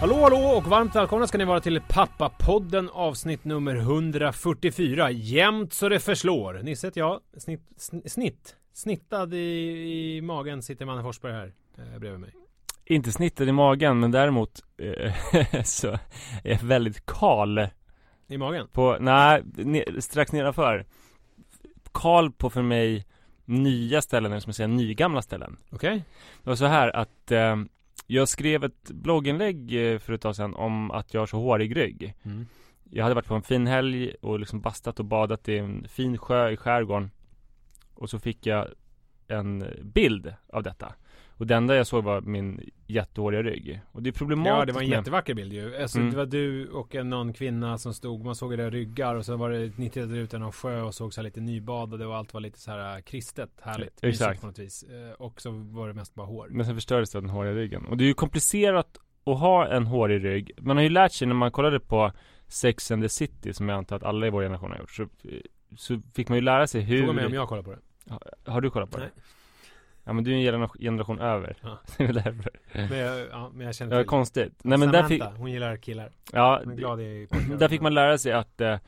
Hallå hallå och varmt välkomna ska ni vara till Pappapodden avsnitt nummer 144 Jämt så det förslår Nisse heter jag, snitt, sn- snitt Snittad i, i magen sitter Manne Forsberg här eh, bredvid mig Inte snittet i magen, men däremot eh, så är jag väldigt kal I magen? på, nej, ne- strax nedanför. Kal på för mig nya ställen, eller som jag säger nygamla ställen. Okej? Det var så här att eh, jag skrev ett blogginlägg eh, för ett tag sedan om att jag har så hårig rygg. Mm. Jag hade varit på en fin helg och liksom bastat och badat i en fin sjö i skärgården. Och så fick jag en bild av detta. Och det enda jag såg var min jättehåriga rygg. Och det är problematiskt Ja det var en jättevacker bild ju alltså, Mm. Det var du och en, någon kvinna som stod Man såg era ryggar och så var det Ni tittade ut i någon sjö och såg så här lite nybadade och allt var lite så här äh, kristet Härligt Exakt. på något vis Eh, Och så var det mest bara hår Men sen förstördes det den håriga ryggen. Och det är ju komplicerat att ha en hårig rygg. Man har ju lärt sig när man kollade på Sex and the City, som jag antar att alla i vår generation har gjort. Så, så fick man ju lära sig hur... Fråga mig om jag kollar på det Har du kollat på Nej. det? Ja men du är en generation, generation över. Ja. det är därför. Men jag, ja, men jag känner Ja, till konstigt. Nej men där fick, hon gillar killar ja, Hon är glad i där fick man lära sig att eh,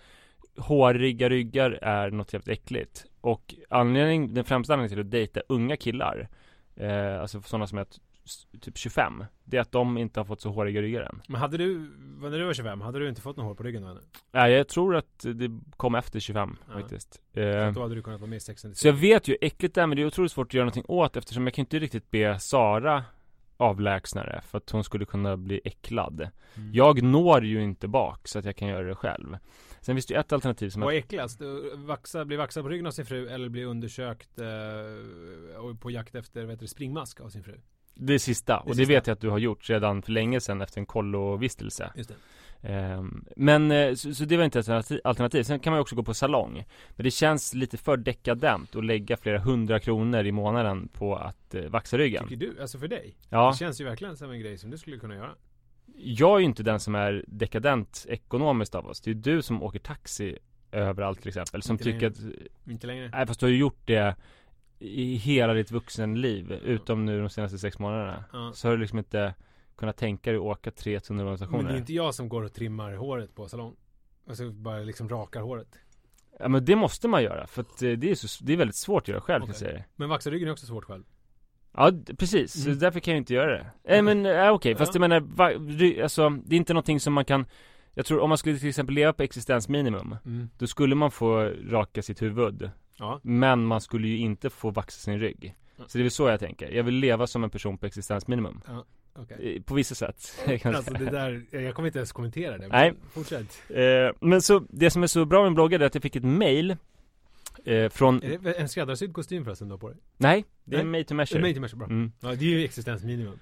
håriga ryggar är något jävligt äckligt. Och anledning, den främsta anledningen till att dejta unga killar, eh, alltså sådana som s- typ 25, det är att de inte har fått så håriga ryggar än. Men hade du, när du var 25, hade du inte fått något hår på ryggen då ännu? Nej, jag tror att det kom efter 25 Ja. faktiskt. För Eh, Då hade du kunnat vara med i Sex så jag vet ju äckligt det men det är otroligt svårt att göra någonting åt eftersom jag kan inte riktigt be Sara avlägsna det för att hon skulle kunna bli äcklad. Mm. Jag når ju inte bak så att jag kan göra det själv. Sen finns det ju ett alternativ som Vad är äckligast? Vaxa, bli vaxad på ryggen av sin fru eller bli undersökt eh, och på jakt efter vad heter det, springmask av sin fru? Det sista. Och det sista. vet jag att du har gjort redan för länge sedan efter en kollovistelse. Just det. Ehm, men, eh, så, så det var inte ett alternativ- alternativ. Sen kan man ju också gå på salong. Men det känns lite för dekadent att lägga flera hundra kronor i månaden på att eh, vaxa ryggen. Tycker du? Alltså för dig? Ja. Det känns ju verkligen som en grej som du skulle kunna göra. Jag är ju inte den som är dekadent ekonomiskt av oss. Det är ju du som åker taxi överallt till exempel. Som Inte tycker längre. att, Inte längre. nej fast du har ju gjort det i hela ditt vuxenliv. Utom nu de senaste sex månaderna. Ja. Så har du liksom inte kunnat tänka dig att åka tre Men tunnelbanestationer. det är inte jag som går och trimmar håret på salong. Alltså bara liksom rakar håret. Ja men det måste man göra. För att eh, det är, så, det är väldigt svårt att göra själv kan jag säga. Men vaxa ryggen är också svårt själv. Ja precis, Mm. så därför kan jag inte göra det. Nej men, äh, okej, fast Ja. jag menar, va, ry- alltså det är inte någonting som man kan Jag tror om man skulle till exempel leva på existensminimum Mm. Då skulle man få raka sitt huvud Ja. Men man skulle ju inte få vaxa sin rygg Så det är väl så jag tänker, jag vill leva som en person på existensminimum Okej. Eh, På vissa sätt Alltså det där, jag kommer inte ens kommentera det. Nej. Fortsätt. Eh, Men så, det som är så bra med bloggen är att jag fick ett mail eh, Från, Är det en skräddarsydd kostym förresten då på dig? nej, det är Nej. made to är measure mig till measure, bra. mm. Ja, det är ju existensminimum.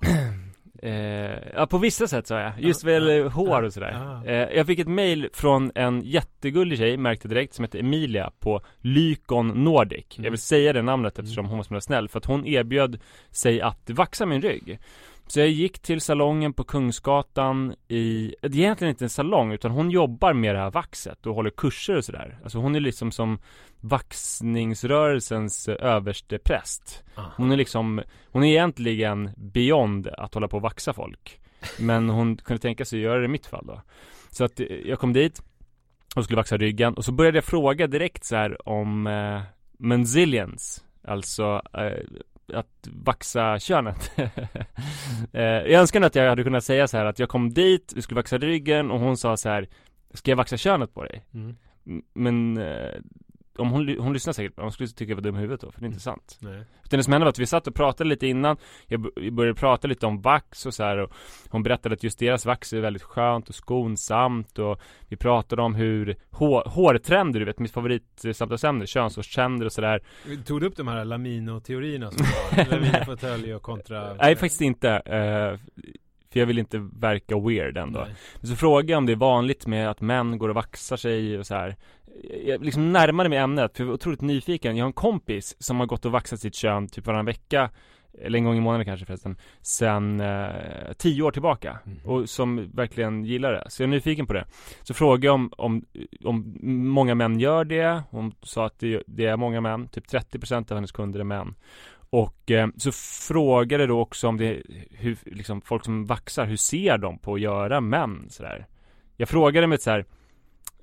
Eh, ja på vissa sätt sa jag, just väl ja, hår och sådär. Ja. eh, Jag fick ett mail från en jättegullig tjej, märkte direkt, som heter Emilia på Lykon Nordic. Jag Mm. vill säga det namnet eftersom hon var så snäll, för att hon erbjöd sig att vaxa min rygg Så jag gick till salongen på Kungsgatan i, det är egentligen inte en salong utan hon jobbar med det här vaxet och håller kurser och sådär. Alltså hon är liksom som vaxningsrörelsens överste präst. Aha. hon är liksom, hon är egentligen beyond att hålla på och vaxa folk. Men hon kunde tänka sig att göra det i mitt fall då. Så att eh, jag kom dit och skulle vaxa ryggen och så började jag fråga direkt så här om eh, Menzillions. Alltså eh, att vaxa könet eh, Jag önskar att jag hade kunnat säga så här att jag kom dit, vi skulle vaxa ryggen och hon sa så här Ska jag vaxa könet på dig? Mm. Men eh, om hon, hon lyssnar säkert, hon skulle tycka jag var dum i huvudet då, för det är inte sant Nej. utan det som hände var att vi satt och pratade lite innan Jag började prata lite om vax och så här och Hon berättade att just deras vax är väldigt skönt och skonsamt och Vi pratade om hur hår, hårtrender, du vet mitt favoritsamtalsämne, könsårstrender och sådär Tog du upp de här Lamino-teorierna som var? Lamino-fåtölj och kontra... Nej faktiskt inte, eh, för jag vill inte verka weird ändå Nej. Så frågade jag om det är vanligt med att män går och vaxar sig och så här. Jag liksom närmade mig ämnet, för jag var otroligt nyfiken. Jag har en kompis som har gått och vaxat sitt kön typ varannan vecka Eller en gång i månaden kanske förresten Sen eh, tio år tillbaka. Mhm. Och som verkligen gillar det. Så jag är nyfiken på det. Så frågade jag om, om, om många män gör det. Hon sa att det, det är många män. Typ 30% av hennes kunder är män. Och eh, så frågade då också om det, hur, liksom folk som vaxar, hur ser de på att göra män sådär? Jag frågade med ett så här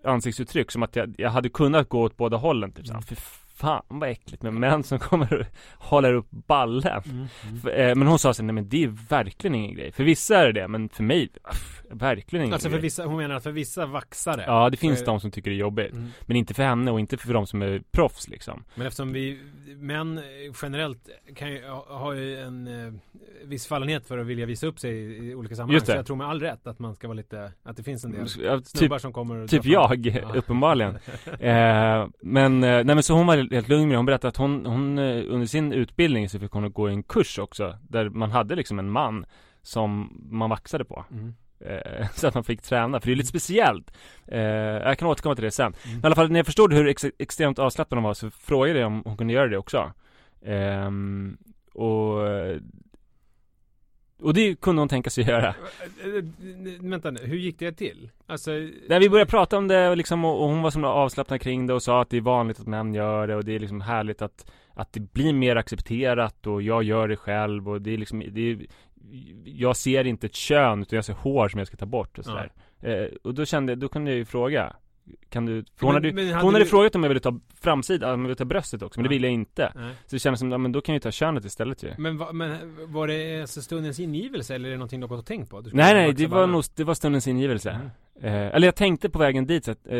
ansiktsuttryck som att jag, jag hade kunnat gå åt båda hållen typ såhär, Mm. Fan vad äckligt med män som kommer och håller upp ballen Mm. Mm. För, eh, Men hon sa så nej men det är verkligen ingen grej För vissa är det det, men för mig, aff, verkligen ingen Alltså för grej vissa, hon menar att för vissa vaxare Ja det finns är- de som tycker det är jobbigt Mm. Men inte för henne och inte för de som är proffs liksom Men eftersom vi män generellt kan ju, ha- har ju en eh, viss fallenhet för att vilja visa upp sig i, i olika sammanhang. Så jag tror med all rätt att man ska vara lite, att det finns en del Typ, snubbar som kommer typ jag, Ja. uppenbarligen eh, Men, eh, nej men så hon var helt lugn med det. Hon berättade att hon, hon eh, under sin utbildning så fick hon gå en kurs också Där man hade liksom en man som man vaxade på Mm. eh, Så att man fick träna, för det är lite speciellt eh, Jag kan återkomma till det sen Mm. Men i alla fall när jag förstod hur ex extremt avslappnad hon var så frågade jag om hon kunde göra det också Ehm, Och och det kunde hon tänka sig göra. Eh, eh, Vänta nu, hur gick det till? Alltså, Nej vi började prata om det liksom, och hon var så avslappnad kring det och sa att det är vanligt att män gör det och det är liksom härligt att Att det blir mer accepterat och jag gör det själv och det är liksom det är, Jag ser inte ett kön utan jag ser hår som jag ska ta bort och sådär. Eh, Och då kände jag, då kunde jag ju fråga Kan du, för hon hade, men hade hon hade du- frågat om jag ville ta framsidan, om jag ville ta bröstet också men det Ja. ville jag inte nej. Så det kändes som, ja men då kan jag ju ta könet istället ju Men, va, men var det alltså stundens ingivelse eller är det någonting du har tänkt på? Nej nej, det var nog, det var stundens ingivelse Mm. eh, Eller jag tänkte på vägen dit så att, eh,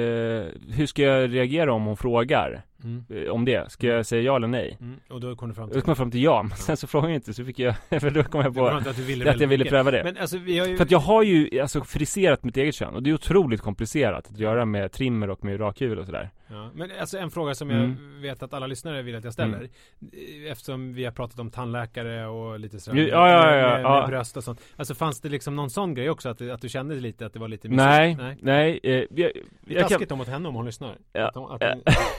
hur ska jag reagera om hon frågar? Mm. Eh, om det, ska jag säga ja eller nej? Mm. Och då kom du fram Jag kom fram till ja, men sen så frågade jag inte så fick jag, för då kom jag på att du ville att jag ville pröva det Men alltså vi har ju För att jag har ju alltså friserat mitt eget kön och det är otroligt komplicerat att göra med trimmer och med rakhyvel och sådär Ja, men alltså en fråga som jag Mm. vet att alla lyssnare vill att jag ställer. Mm. Eftersom vi har pratat om tandläkare och lite sådär. Ja, ja, ja, ja, med, med, ja. bröst och sånt. Alltså fanns det liksom någon sån grej också? Att, att du kände lite att det var lite Nej, Nej. nej, eh, jag, Det är jag kan, taskigt om mot henne om hon lyssnar. Ja. Att hon, att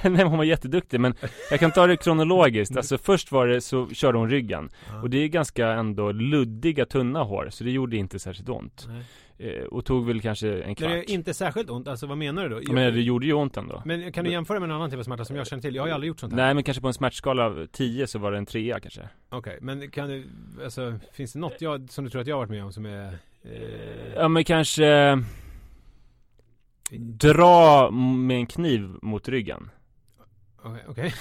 hon, nej hon var jätteduktig men jag kan ta det kronologiskt, alltså först var det så körde hon ryggen. Och det är ganska ändå luddiga tunna hår, så det gjorde inte särskilt ont. Eh, Och tog väl kanske en kvart det är inte särskilt ont, alltså vad menar du då? Men det gjorde ju ont ändå. Men kan du jämföra med en annan typ av smärta som jag känner till? Jag har ju aldrig gjort sånt här. Nej men kanske på en smärtskala av 10 så var det en trea kanske. Okej, men kan du, alltså finns det något jag, som du tror att jag har varit med om som är... Eh, Ja men kanske Dra med en kniv mot ryggen Okej, okej.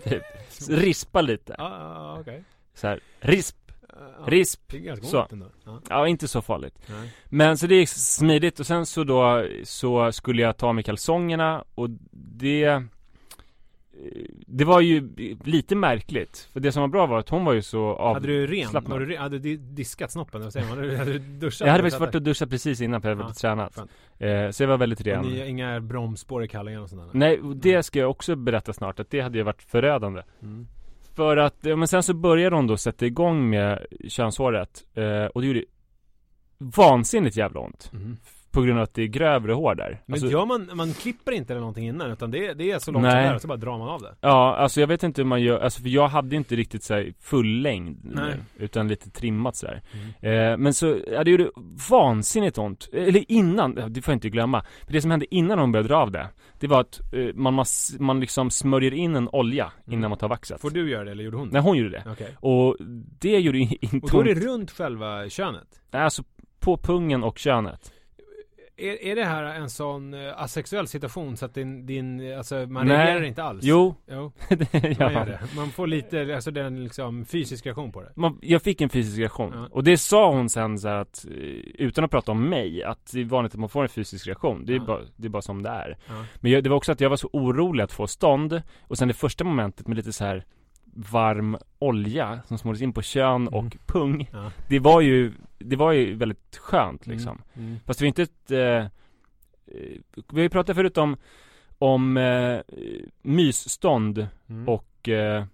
typ. Rispa lite Ja, ja, okej. så här. risp, Ja, risp Det är ganska Så. ändå. Ja. Ja inte så farligt Nej. Men så det gick smidigt och sen så då så skulle jag ta med kalsongerna och det Det var ju lite märkligt. För det som var bra var att hon var ju så av... Hade du ren? slappnad. Var du ren? Hade du diskat snoppen? Vad säger man? Hade du- Hade du duschat? Jag hade Eller faktiskt varit och duschat precis innan för jag hade Ja, tränat. Eh, så jag var väldigt Och ren. Ni, inga bromsspår i kallingarna och sånt där? Nej, det ska jag också berätta snart att det hade ju varit förödande. Mm. För att, ja, men sen så började hon då sätta igång med könshåret. Eh, och det gjorde vansinnigt jävla ont. Mhm. På grund av att det är grövre hår där. Men Alltså- gör man, man klipper inte eller någonting innan utan det, det är så långt som Nej. det är och så bara drar man av det? Ja, alltså jag vet inte hur man gör, alltså för jag hade inte riktigt så full längd Nej. Utan lite trimmat sådär Mm. eh, Men så, ja det gjorde vansinnigt ont Eller innan, det får jag inte glömma För det som hände innan hon började dra av det Det var att eh, man, mas, man liksom smörjer in en olja innan Mm. man tar vaxet Får du göra det eller gjorde hon det? Nej hon gjorde det Okej. Och det gjorde inte Och då är det ont runt själva könet? Alltså på pungen och könet Är, är det här en sån uh, asexuell situation så att din, din alltså man Nej. reagerar inte alls? Jo, Jo, det, man ja. det. Man får lite, alltså den liksom fysisk reaktion på det. Man, jag fick en fysisk reaktion Ja. Och det sa hon sen så att eh, Utan att prata om mig Att det är vanligt att man får en fysisk reaktion Det är, Ja. bara, det är bara som det är. Men jag, det var också att jag var så orolig att få stånd Och sen det första momentet med lite så här Varm olja som smordes in på kön Mm. och pung Ja. Det var ju Det var ju väldigt skönt liksom Mm. Mm. Fast det var inte ett eh, eh, Vi har ju pratat förut om Om eh, mysstånd Mm. och eh,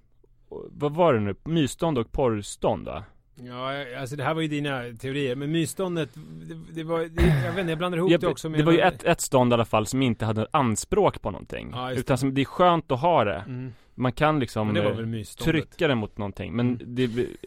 Vad var det nu? Mysstånd och porrstånd va? Ja, alltså det här var ju dina teorier, men mysståndet, det, det var, det, jag vet inte, jag blandar ihop Jag- det också med det var ju ett, ett stånd i alla fall som inte hade anspråk på någonting Ja, Utan som, det är skönt att ha det Mm. Man kan liksom det eh, trycka det mot någonting Men Mm. det,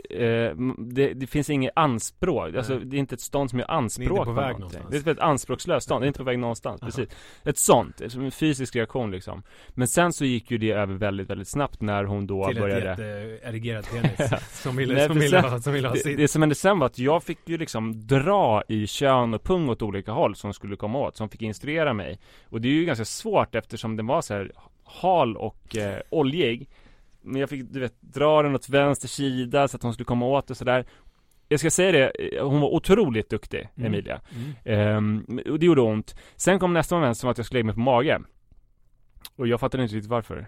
eh, det, det finns inget anspråk Alltså Nej. det är inte ett stånd som gör anspråk på på, väg någonting någonstans. Det är ett anspråkslöst stånd, det är inte på väg någonstans, Aha. precis Ett sånt, en fysisk reaktion liksom Men sen så gick ju det över väldigt, väldigt snabbt när hon då Till började ett jätteerigerad penis som ville, Nej, som ville, ha, som ville ha det, sitt. det som hände sen var att jag fick ju liksom dra i kön och pung åt olika håll som skulle komma åt, som fick instruera mig Och det är ju ganska svårt eftersom den var så här hal och eh, oljig. Men jag fick, du vet, dra den åt vänster sida så att hon skulle komma åt och sådär. Jag ska säga det, eh, hon var otroligt duktig, Mm. Emilia. Mm. Ehm, och det gjorde ont. Sen kom nästa moment som att jag skulle lägga mig på mage. Och jag fattade inte riktigt varför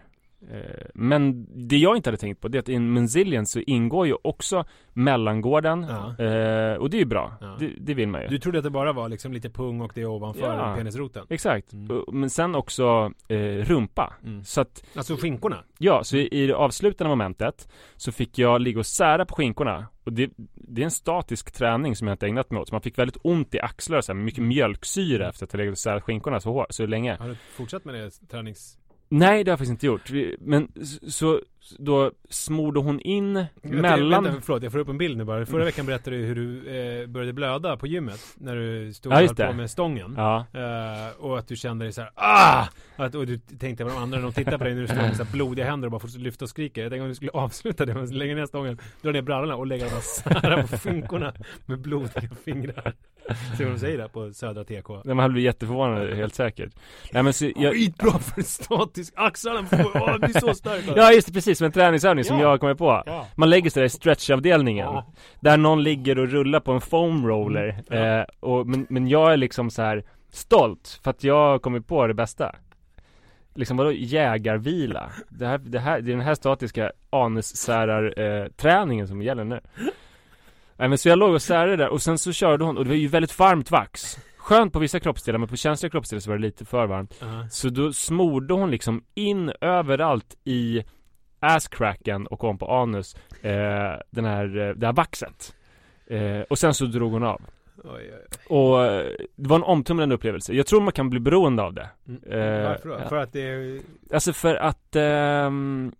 Men det jag inte hade tänkt på det är att i en Menzilian så ingår ju också mellangården Ja. eh, Och det är ju bra, Ja. det, det vill man ju Du trodde att det bara var liksom lite pung och det ovanför Ja. penisroten? Exakt, Mm. Men sen också eh, rumpa Mm. Så att, Alltså skinkorna? ja, så i, i det avslutande momentet Så fick jag ligga och sära på skinkorna Och det, det är en statisk träning som jag inte ägnat mig åt Så man fick väldigt ont i axlar och så här, mycket mjölksyra efter att ha legat och särat skinkorna så, hår, så länge Har du fortsatt med det tränings... Nej det har jag faktiskt inte gjort Vi- Men så, då smorde hon in mellan Vänta, förlåt, jag får upp en bild nu bara. Förra veckan berättade du hur du eh, började blöda på gymmet när du stod Ja, och höll på med stången. Ja, Eh, och att du kände dig så här, ah! Att, och du tänkte på de andra när de tittar på dig när du står med så här blodiga händer och bara får lyfta och skrika. Jag tänkte om du skulle avsluta det med att lägga ner stången, dra ner brallorna och lägga dem på skinkorna med blodiga fingrar. Se vad de säger där på Södra TK. man hade blivit jätteförvånad helt säkert Nej men så, jag, Skitbra för statisk, axlarna får, åh, blir så stark. Ja just det, precis, som en träningsövning som Ja. jag kommer på Ja. Man lägger sig där i stretchavdelningen Ja. Där någon ligger och rullar på en foam roller Mm, eh, och, men, men jag är liksom så här stolt för att jag har kommit på det bästa Liksom vadå jägarvila? Det, här, det, här, det är den här statiska anussärar eh, som gäller nu Nej men så jag låg och särade där och sen så körde hon och det var ju väldigt varmt vax Skönt på vissa kroppsdelar men på känsliga kroppsdelar så var det lite för varmt Ja. så då smorde hon liksom in överallt i asscracken och ovanpå anus eh, den här, eh, det här vaxet. Eh, och sen så drog hon av. Oj, oj, oj. Och eh, det var en omtumlande upplevelse. Jag tror man kan bli beroende av det. Mm. Eh, Varför då? ja. För att det är... Alltså för att ehm,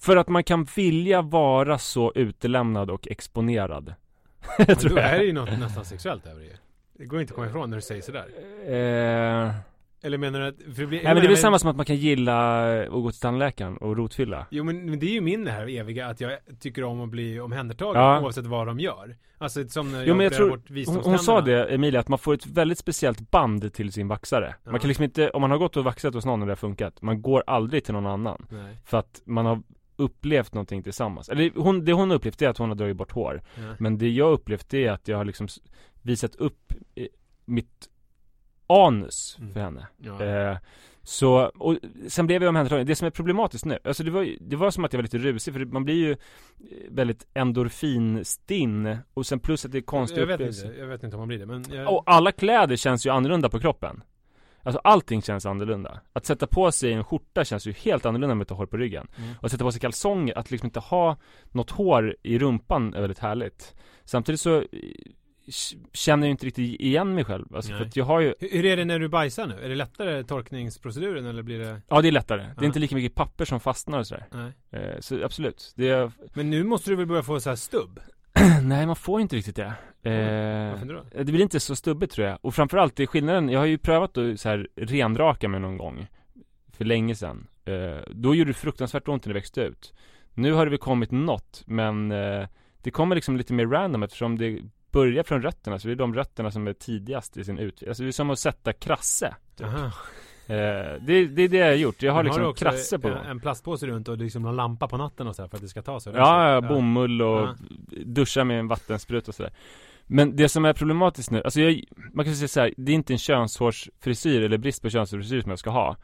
För att man kan vilja vara så utelämnad och exponerad. tror Då är det ju något nästan sexuellt över det Det går inte att komma ifrån när du säger sådär. Eh, Eller menar du att... För det blir, nej men det är väl samma som att man kan gilla att gå till tandläkaren och rotfylla. Jo men, men det är ju min det här eviga att jag tycker om att bli omhändertagen Ja. oavsett vad de gör. Alltså som när jag, Jo men jag tror, bort hon, hon sa det Emilia, att man får ett väldigt speciellt band till sin vaxare Ja. Man kan liksom inte, om man har gått och vaxat hos någon och det har funkat Man går aldrig till någon annan Nej. För att man har upplevt någonting tillsammans Eller hon, det hon har upplevt är att hon har dragit bort hår Ja. Men det jag har upplevt är att jag har liksom visat upp eh, mitt anus Mm. för henne Ja. eh, Så, och sen blev jag omhändertagen. Det som är problematiskt nu, alltså det var, det var som att jag var lite rusig för man blir ju eh, väldigt endorfinstinn och sen plus att det är konstigt Jag vet inte, jag vet inte om man blir det men jag... Och alla kläder känns ju annorlunda på kroppen. Alltså allting känns annorlunda. Att sätta på sig en skjorta känns ju helt annorlunda med att ha hår på ryggen. Mm. Och att sätta på sig kalsonger, att liksom inte ha något hår i rumpan är väldigt härligt. Samtidigt så eh, känner jag inte riktigt igen mig själv. Alltså för att jag har ju hur, är det när du bajsar nu? Är det lättare torkningsproceduren eller blir det? Ja det är lättare. Det är Ja. inte lika mycket papper som fastnar och sådär. Nej. Eh, så absolut. Det är, Men nu måste du väl börja få så här stubb? nej man får inte riktigt det. Eh, Varför då? det blir inte så stubbigt tror jag. Och framförallt, det är skillnaden, jag har ju prövat att så här renraka mig någon gång. För länge sedan. Eh, då gjorde det fruktansvärt ont när det växte ut. Nu har det väl kommit något, men eh, det kommer liksom lite mer random eftersom det börjar från rötterna, så det är de rötterna som är tidigast i sin utveckling. Alltså det är som att sätta krasse. Typ. Eh, det, det är det jag har gjort. Jag har Men liksom också krasse på en, gång. en plastpåse runt och liksom någon lampa på natten och så för att det ska ta sig Ja, ja, bomull och Ja. duscha med en vattenspruta och sådär. Men det som är problematiskt nu, alltså jag, man kan säga så här, det är inte en könshårsfrisyr eller brist på könshårsfrisyr som jag ska ha.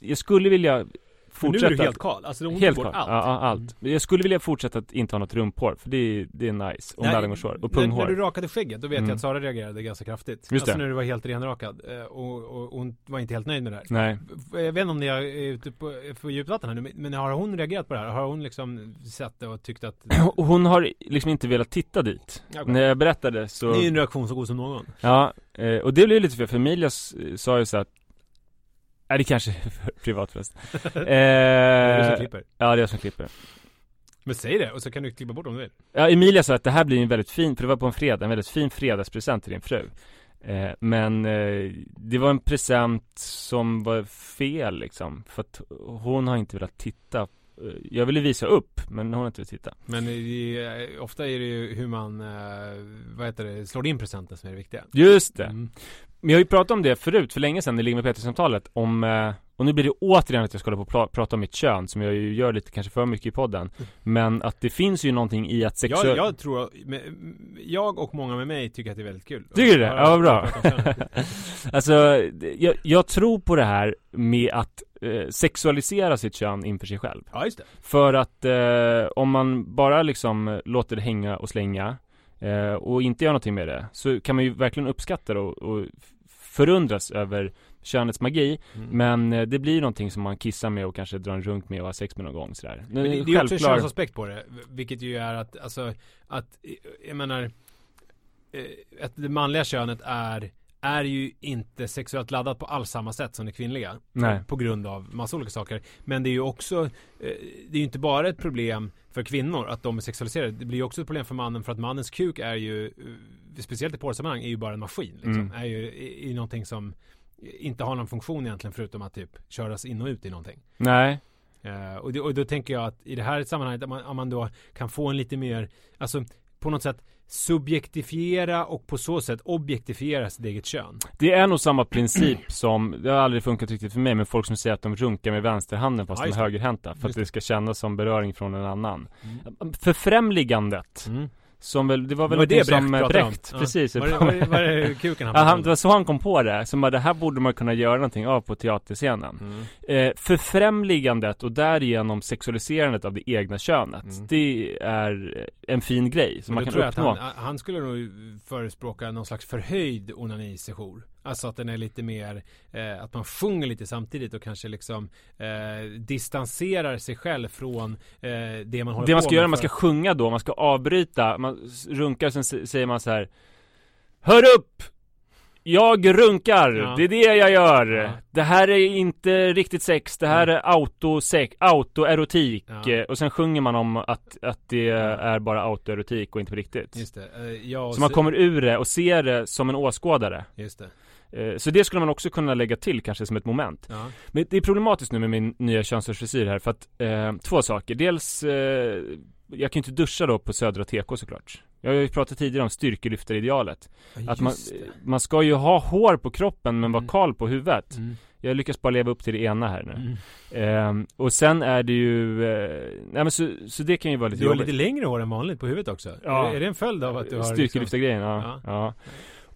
Jag skulle vilja För nu fortsätta är du helt kal, alltså hon helt kvar. bort allt Ja, allt. Mm. Men Jag skulle vilja fortsätta att inte ha något rumphår, för det är, det är nice. Och mellangårdshår. Och när, punghår. när du rakade skägget, då vet Mm. jag att Sara reagerade ganska kraftigt Just Alltså det. när du var helt renrakad eh, och, och hon var inte helt nöjd med det här Nej. Jag vet inte om ni är ute på, på djupt vatten här nu, men har hon reagerat på det här? Har hon liksom sett det och tyckt att Och hon har liksom inte velat titta dit. Okej. När jag berättade så... Det är en reaktion så god som någon Ja, eh, och det blev lite fel, för Emilia s- sa ju så att Nej det kanske är för privat förresten. Det är du som eh, klipper ja det är jag som klipper. Men säg det, och så kan du klippa bort om du vill Ja, Emilia sa att det här blir en väldigt fin, för det var på en fredag, en väldigt fin fredagspresent till din fru. Eh, men eh, det var en present som var fel liksom, för att hon har inte velat titta. Eh, Jag ville visa upp, men hon har inte velat titta. Men det, ofta är det ju hur man, eh, vad heter det, slår in presenten som är det viktiga Just det! Mm. Men jag har ju pratat om det förut, för länge sedan, i Ligg med Peter-samtalet, om, eh, och nu blir det återigen att jag ska hålla på och pra- prata om mitt kön, som jag ju gör lite kanske för mycket i podden. Men att det finns ju någonting i att jag, sexuell... jag tror, jag och många med mig tycker att det är väldigt kul Tycker du det? Ja, bra. alltså, jag, jag tror på det här med att eh, sexualisera sitt kön inför sig själv. Ja, just det För att eh, om man bara liksom låter det hänga och slänga eh, och inte gör någonting med det så kan man ju verkligen uppskatta det och, och förundras över könets magi Mm. Men eh, det blir någonting som man kissar med och kanske drar en runk med och har sex med någon gång sådär Men det, det är ju också en könsaspekt på det, vilket ju är att, alltså, att, jag menar, eh, att det manliga könet är, är ju inte sexuellt laddat på alls samma sätt som det kvinnliga. Nej. På grund av massa olika saker. Men det är ju också, eh, det är ju inte bara ett problem för kvinnor att de är sexualiserade. Det blir ju också ett problem för mannen för att mannens kuk är ju, eh, speciellt i porrsammanhang, är ju bara en maskin. Liksom. Mm. Är ju är, är någonting som inte har någon funktion egentligen förutom att typ köras in och ut i någonting. Nej Eh, och, det, och då tänker jag att i det här sammanhanget, om man, om man då kan få en lite mer, alltså på något sätt subjektifiera och på så sätt objektifiera sitt eget kön. Det är nog samma princip som, det har aldrig funkat riktigt för mig, men folk som säger att de runkar med vänsterhanden fast Ja, de är högerhänta för att det ska kännas som beröring från en annan. Mm. Förfrämligandet Som väl, det var väl Var det som Brecht eh, pratade om? Brecht, Ja. precis Var det, var det, var det kuken han Ja, han, det var så han kom på det, som bara, det här borde man kunna göra någonting av på teaterscenen Mm. eh, Förfrämligandet och därigenom sexualiserandet av det egna könet Mm. Det är en fin grej som Men man kan uppnå han, han skulle nog förespråka någon slags förhöjd onanisession. Alltså att den är lite mer, eh, att man sjunger lite samtidigt och kanske liksom eh, distanserar sig själv från eh, det man håller Det man på ska med göra, man för- ska sjunga då, man ska avbryta, man runkar och sen säger man så här. Hör upp! Jag runkar, Ja. det är det jag gör. Ja. Det här är inte riktigt sex, det här Ja. är autosex, autoerotik. Ja. Eh, Och sen sjunger man om att, att det är bara autoerotik och inte på riktigt. Just det. Och Så man kommer ur det och ser det som en åskådare. Just det. Eh, Så det skulle man också kunna lägga till kanske som ett moment. Ja. Men det är problematiskt nu med min nya könsfrisyr här för att, eh, två saker. Dels, eh, jag kan ju inte duscha då på Södra TK såklart. Jag har ju pratat tidigare om styrkelyftaridealet. Att man, det. man ska ju ha hår på kroppen men vara Mm. kal på huvudet. Mm. Jag lyckas bara leva upp till det ena här nu. Mm. Ehm, och sen är det ju, eh, nej men så, så det kan ju vara lite Du har jobbigt. lite längre hår än vanligt på huvudet också. Ja. Är, är det en följd av att du har liksom- Styrkelyftargrejen, ja. Ja. ja.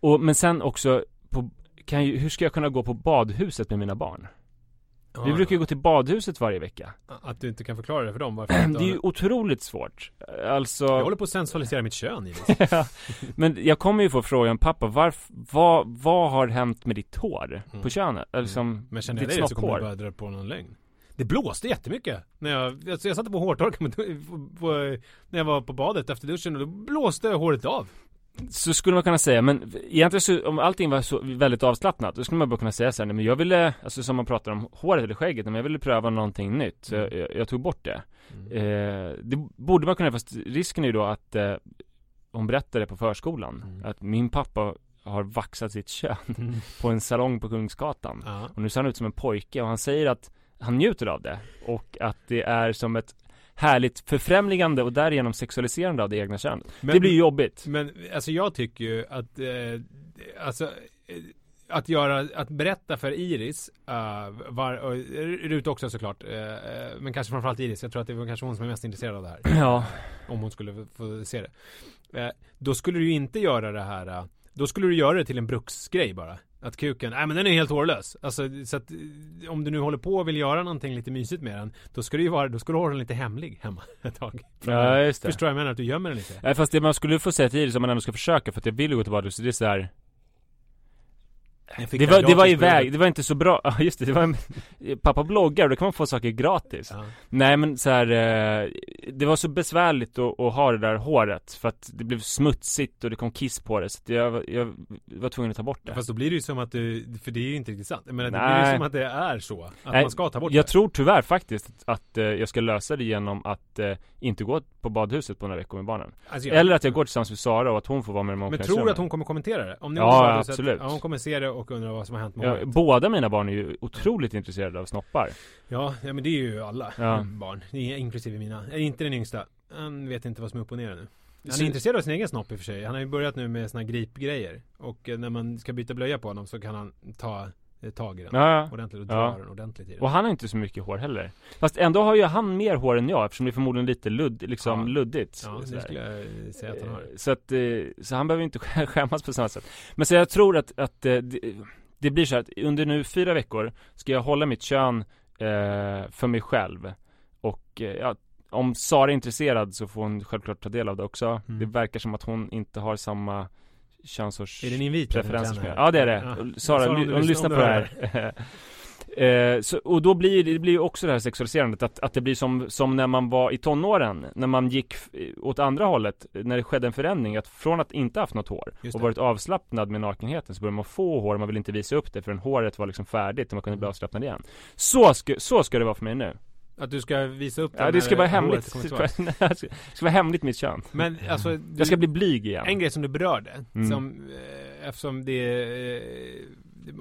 Och, men sen också, på, kan ju, hur ska jag kunna gå på badhuset med mina barn? Vi brukar ju gå till badhuset varje vecka. Att du inte kan förklara det för dem varför Det är ju otroligt svårt. Alltså... Jag håller på att sensualisera mitt kön givetvis. Men jag kommer ju få frågan, pappa, varf, vad, vad har hänt med ditt hår Mm. på könet? Eller liksom, Men känner jag dig så kommer du bara dra på någon lögn. Det blåste jättemycket. När jag, alltså jag satte på hårtorken när jag var på badet efter duschen och då blåste håret av. Så skulle man kunna säga, men egentligen så, om allting var så väldigt avslappnat, då skulle man bara kunna säga så här, nej men jag ville, alltså som man pratar om håret eller skägget, men jag ville pröva någonting nytt, så jag, jag, jag tog bort det. Eh, det borde man kunna, fast risken är ju då att eh, hon berättade på förskolan, Mm. att min pappa har vaxat sitt kön Mm. på en salong på Kungsgatan. Ja. Och nu ser han ut som en pojke och han säger att han njuter av det och att det är som ett härligt förfrämligande och därigenom sexualiserande av det egna könet. Men- det blir ju jobbigt. Men alltså jag tycker ju att eh, Alltså eh, att göra, att berätta för Iris uh, var, och Rut också såklart eh, Men kanske framförallt Iris, jag tror att det var kanske hon som är mest intresserad av det här Ja. Om hon skulle få- se det eh, Då skulle du ju inte göra det här eh, Då skulle du göra det till en bruksgrej bara Att kuken, nej men den är helt hårlös Alltså så att Om du nu håller på och vill göra någonting lite mysigt med den Då ska du ju vara, då ska du ha den lite hemlig hemma ett tag Ja, just det. Förstår jag menar? Att du gömmer den lite Nej fast det man skulle få säga till om man ändå ska försöka för att jag vill gå till badhuset, det är så här. Jag Det var, det var iväg, det var inte så bra, ja just det, det var Pappa bloggar då kan man få saker gratis Ja. Nej men så här, eh, det var så besvärligt att, att ha det där håret för att det blev smutsigt och det kom kiss på det så att jag, jag var tvungen att ta bort det Fast då blir det ju som att du, för det är ju inte riktigt sant. Men det blir ju som att det är så. Att Nej, man ska ta bort Jag det. tror tyvärr faktiskt att, att eh, jag ska lösa det genom att eh, inte gå på badhuset på några veckor med barnen Alltså, jag- Eller att jag går tillsammans med Sara och att hon får vara med i Men tror du att hon kommer kommentera det? Om ni Ja, absolut. Ja, hon kommer se det och undra vad som har hänt med Ja, båda mina barn är ju otroligt intresserade av snoppar Ja, ja, men det är ju alla Ja. barn. Inklusive mina. Är inte den yngsta. Han vet inte vad som är upp och ner nu. Han Så- är intresserad av sin egen snopp i och för sig. Han har ju börjat nu med såna gripgrejer. Och eh, när man ska byta blöja på honom så kan han ta tag i den. Ja. Ordentligt och dra Ja. den ordentligt i den. Och han har inte så mycket hår heller Fast ändå har ju han mer hår än jag eftersom det är förmodligen lite ludd, liksom Ja. luddigt Ja, det skulle jag eh, säga att han har. Eh, Så att, eh, så han behöver inte skämmas på samma sätt Men så jag tror att, att eh, det, det blir så här att under nu fyra veckor ska jag hålla mitt kön eh, för mig själv Och eh, ja, om Sara är intresserad så får hon självklart ta del av det också Mm. Det verkar som att hon inte har samma könsårs Är det en invit? preferenser. Ja det är det. Ja. Sara, Sara, om om du du, lyssnar- på du det här. Eh, så, och då blir det, blir också det här sexualiserandet att, att det blir som, som när man var i tonåren När man gick åt andra hållet När det skedde en förändring att från att inte haft något hår Och varit avslappnad med nakenheten så började man få hår Man vill inte visa upp det förrän håret var liksom färdigt och man Mm. kunde bli avslappnad igen Så ska, så ska det vara för mig nu Att du ska visa upp Ja det ska vara hemligt Det ska, vara hemligt mitt kön Men alltså du, Jag ska bli blyg igen En grej som du berörde Mm. som, eh, Eftersom det eh,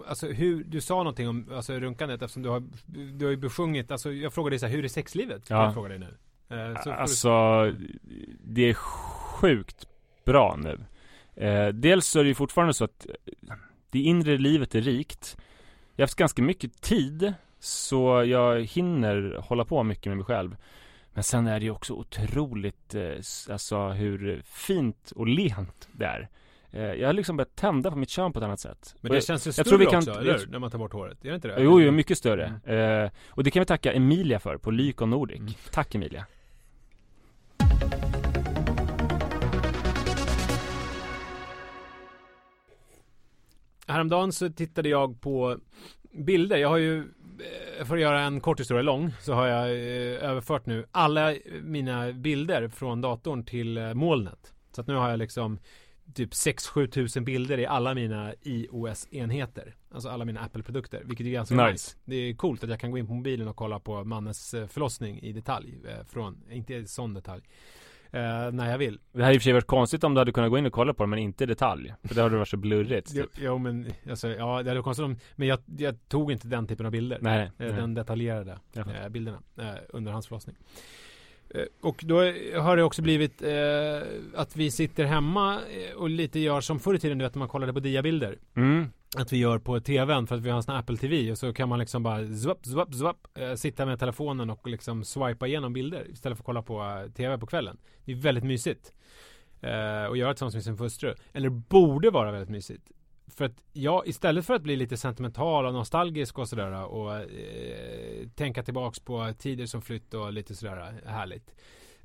Alltså hur, du sa någonting om alltså, runkandet eftersom du har Du har ju besjungit, alltså jag frågade dig så här, hur är sexlivet? Ja. Jag frågar dig nu Eh, så får du- Alltså, det är sjukt bra nu. Eh, dels så är det ju fortfarande så att eh, det inre livet är rikt. Jag har haft ganska mycket tid, så jag hinner hålla på mycket med mig själv. Men sen är det ju också otroligt, eh, alltså hur fint och lent det är. Eh, jag har liksom börjat tända på mitt kön på ett annat sätt. Men det jag- känns ju jag större tror vi kan- också, eller jag- hur? När man tar bort håret, är det inte det? Jo, jo, mycket större. Eh, och det kan vi tacka Emilia för på Lycon Nordic. Mm. Tack Emilia. Häromdagen så tittade jag på bilder. Jag har ju, eh, för att göra en kort historia lång, så har jag eh, överfört nu alla mina bilder från datorn till eh, molnet. Så att nu har jag liksom typ 6-7 tusen bilder i alla mina iOS-enheter. Alltså alla mina Apple-produkter, vilket är ganska nice. Nice. Det är coolt att jag kan gå in på mobilen och kolla på mannens förlossning i detalj. Från, inte i sån detalj. Eh, när jag vill. Det här hade i och för sig varit konstigt om du hade kunnat gå in och kolla på det men inte i detalj. För det hade varit så blurrigt. Jo, Typ. jo men alltså, ja det hade varit konstigt om, men jag, jag tog inte den typen av bilder. Nej, Eh, nej. Den detaljerade eh, bilderna eh, under hans förlossning. Eh, och då har det också blivit eh, att vi sitter hemma eh, och lite gör som förr i tiden, du vet när man kollade på diabilder. Mm. Att vi gör på tvn för att vi har en sån här Apple TV och så kan man liksom bara zwapp, zwapp, zwapp eh, sitta med telefonen och liksom swipa igenom bilder istället för att kolla på eh, tv på kvällen. Det är väldigt mysigt. Eh, och göra tillsammans med sin hustru. Eller borde vara väldigt mysigt. För att jag istället för att bli lite sentimental och nostalgisk och sådär och eh, tänka tillbaks på tider som flytt och lite sådär härligt.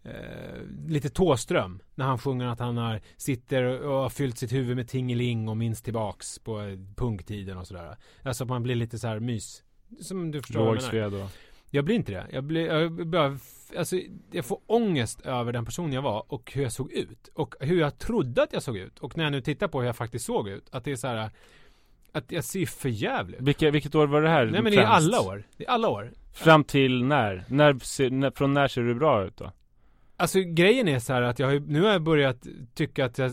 Eh, lite Tåström när han sjunger att han har, sitter och har fyllt sitt huvud med tingeling och minns tillbaks på punktiden och sådär. Alltså att man blir lite så här mys. Som du förstår Lågsved och... Jag blir inte det. Jag blir, jag bara, alltså jag får ångest över den person jag var och hur jag såg ut. Och hur jag trodde att jag såg ut. Och när jag nu tittar på hur jag faktiskt såg ut. Att det är så här att jag ser för jävligt. Vilka, vilket år var det här? Nej men det är alla år. Det är alla år. Fram till när? när, när från när ser du bra ut då? Alltså grejen är så här att jag har, nu har jag börjat tycka att jag,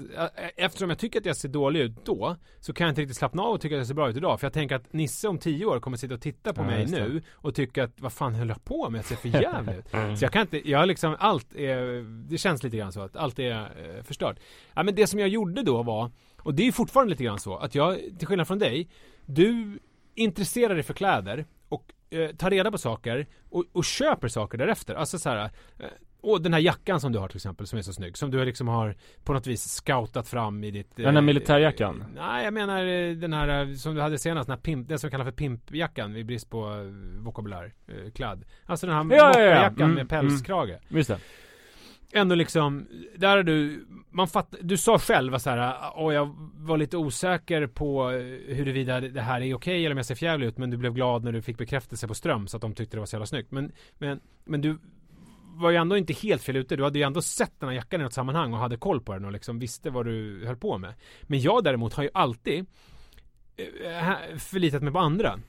eftersom jag tycker att jag ser dålig ut då, så kan jag inte riktigt slappna av och tycka att jag ser bra ut idag. För jag tänker att Nisse om tio år kommer sitta och titta på ja, mig nu och tycka att vad fan höll jag på med? Jag ser för jävligt ut. mm. Så jag kan inte, jag har liksom, allt är, det känns lite grann så att allt är eh, förstört. Ja men det som jag gjorde då var, och det är fortfarande lite grann så, att jag, till skillnad från dig, du intresserar dig för kläder och eh, tar reda på saker och, och, köper saker därefter. Alltså så här, eh, och den här jackan som du har till exempel som är så snygg. Som du liksom har på något vis scoutat fram i ditt... Den här eh, militärjackan? Nej, jag menar eh, den här eh, som du hade senast. Den, här pimp, den som vi kallar för pimpjackan i brist på eh, vokabulär. Eh, kladd. Alltså den här ja, ja, ja. jackan mm, med pälskrage. Mm, just det. Ändå liksom, där har du, man fatt, du sa själv så här, och jag var lite osäker på huruvida det här är okej eller om jag ser fjävlig ut, men du blev glad när du fick bekräftelse på Ström så att de tyckte det var så jävla snyggt. Men, men, men du var ju ändå inte helt fel ute. Du hade ju ändå sett den här jackan i något sammanhang och hade koll på den och liksom visste vad du höll på med. Men jag däremot har ju alltid eh, eh, förlitat mig på andra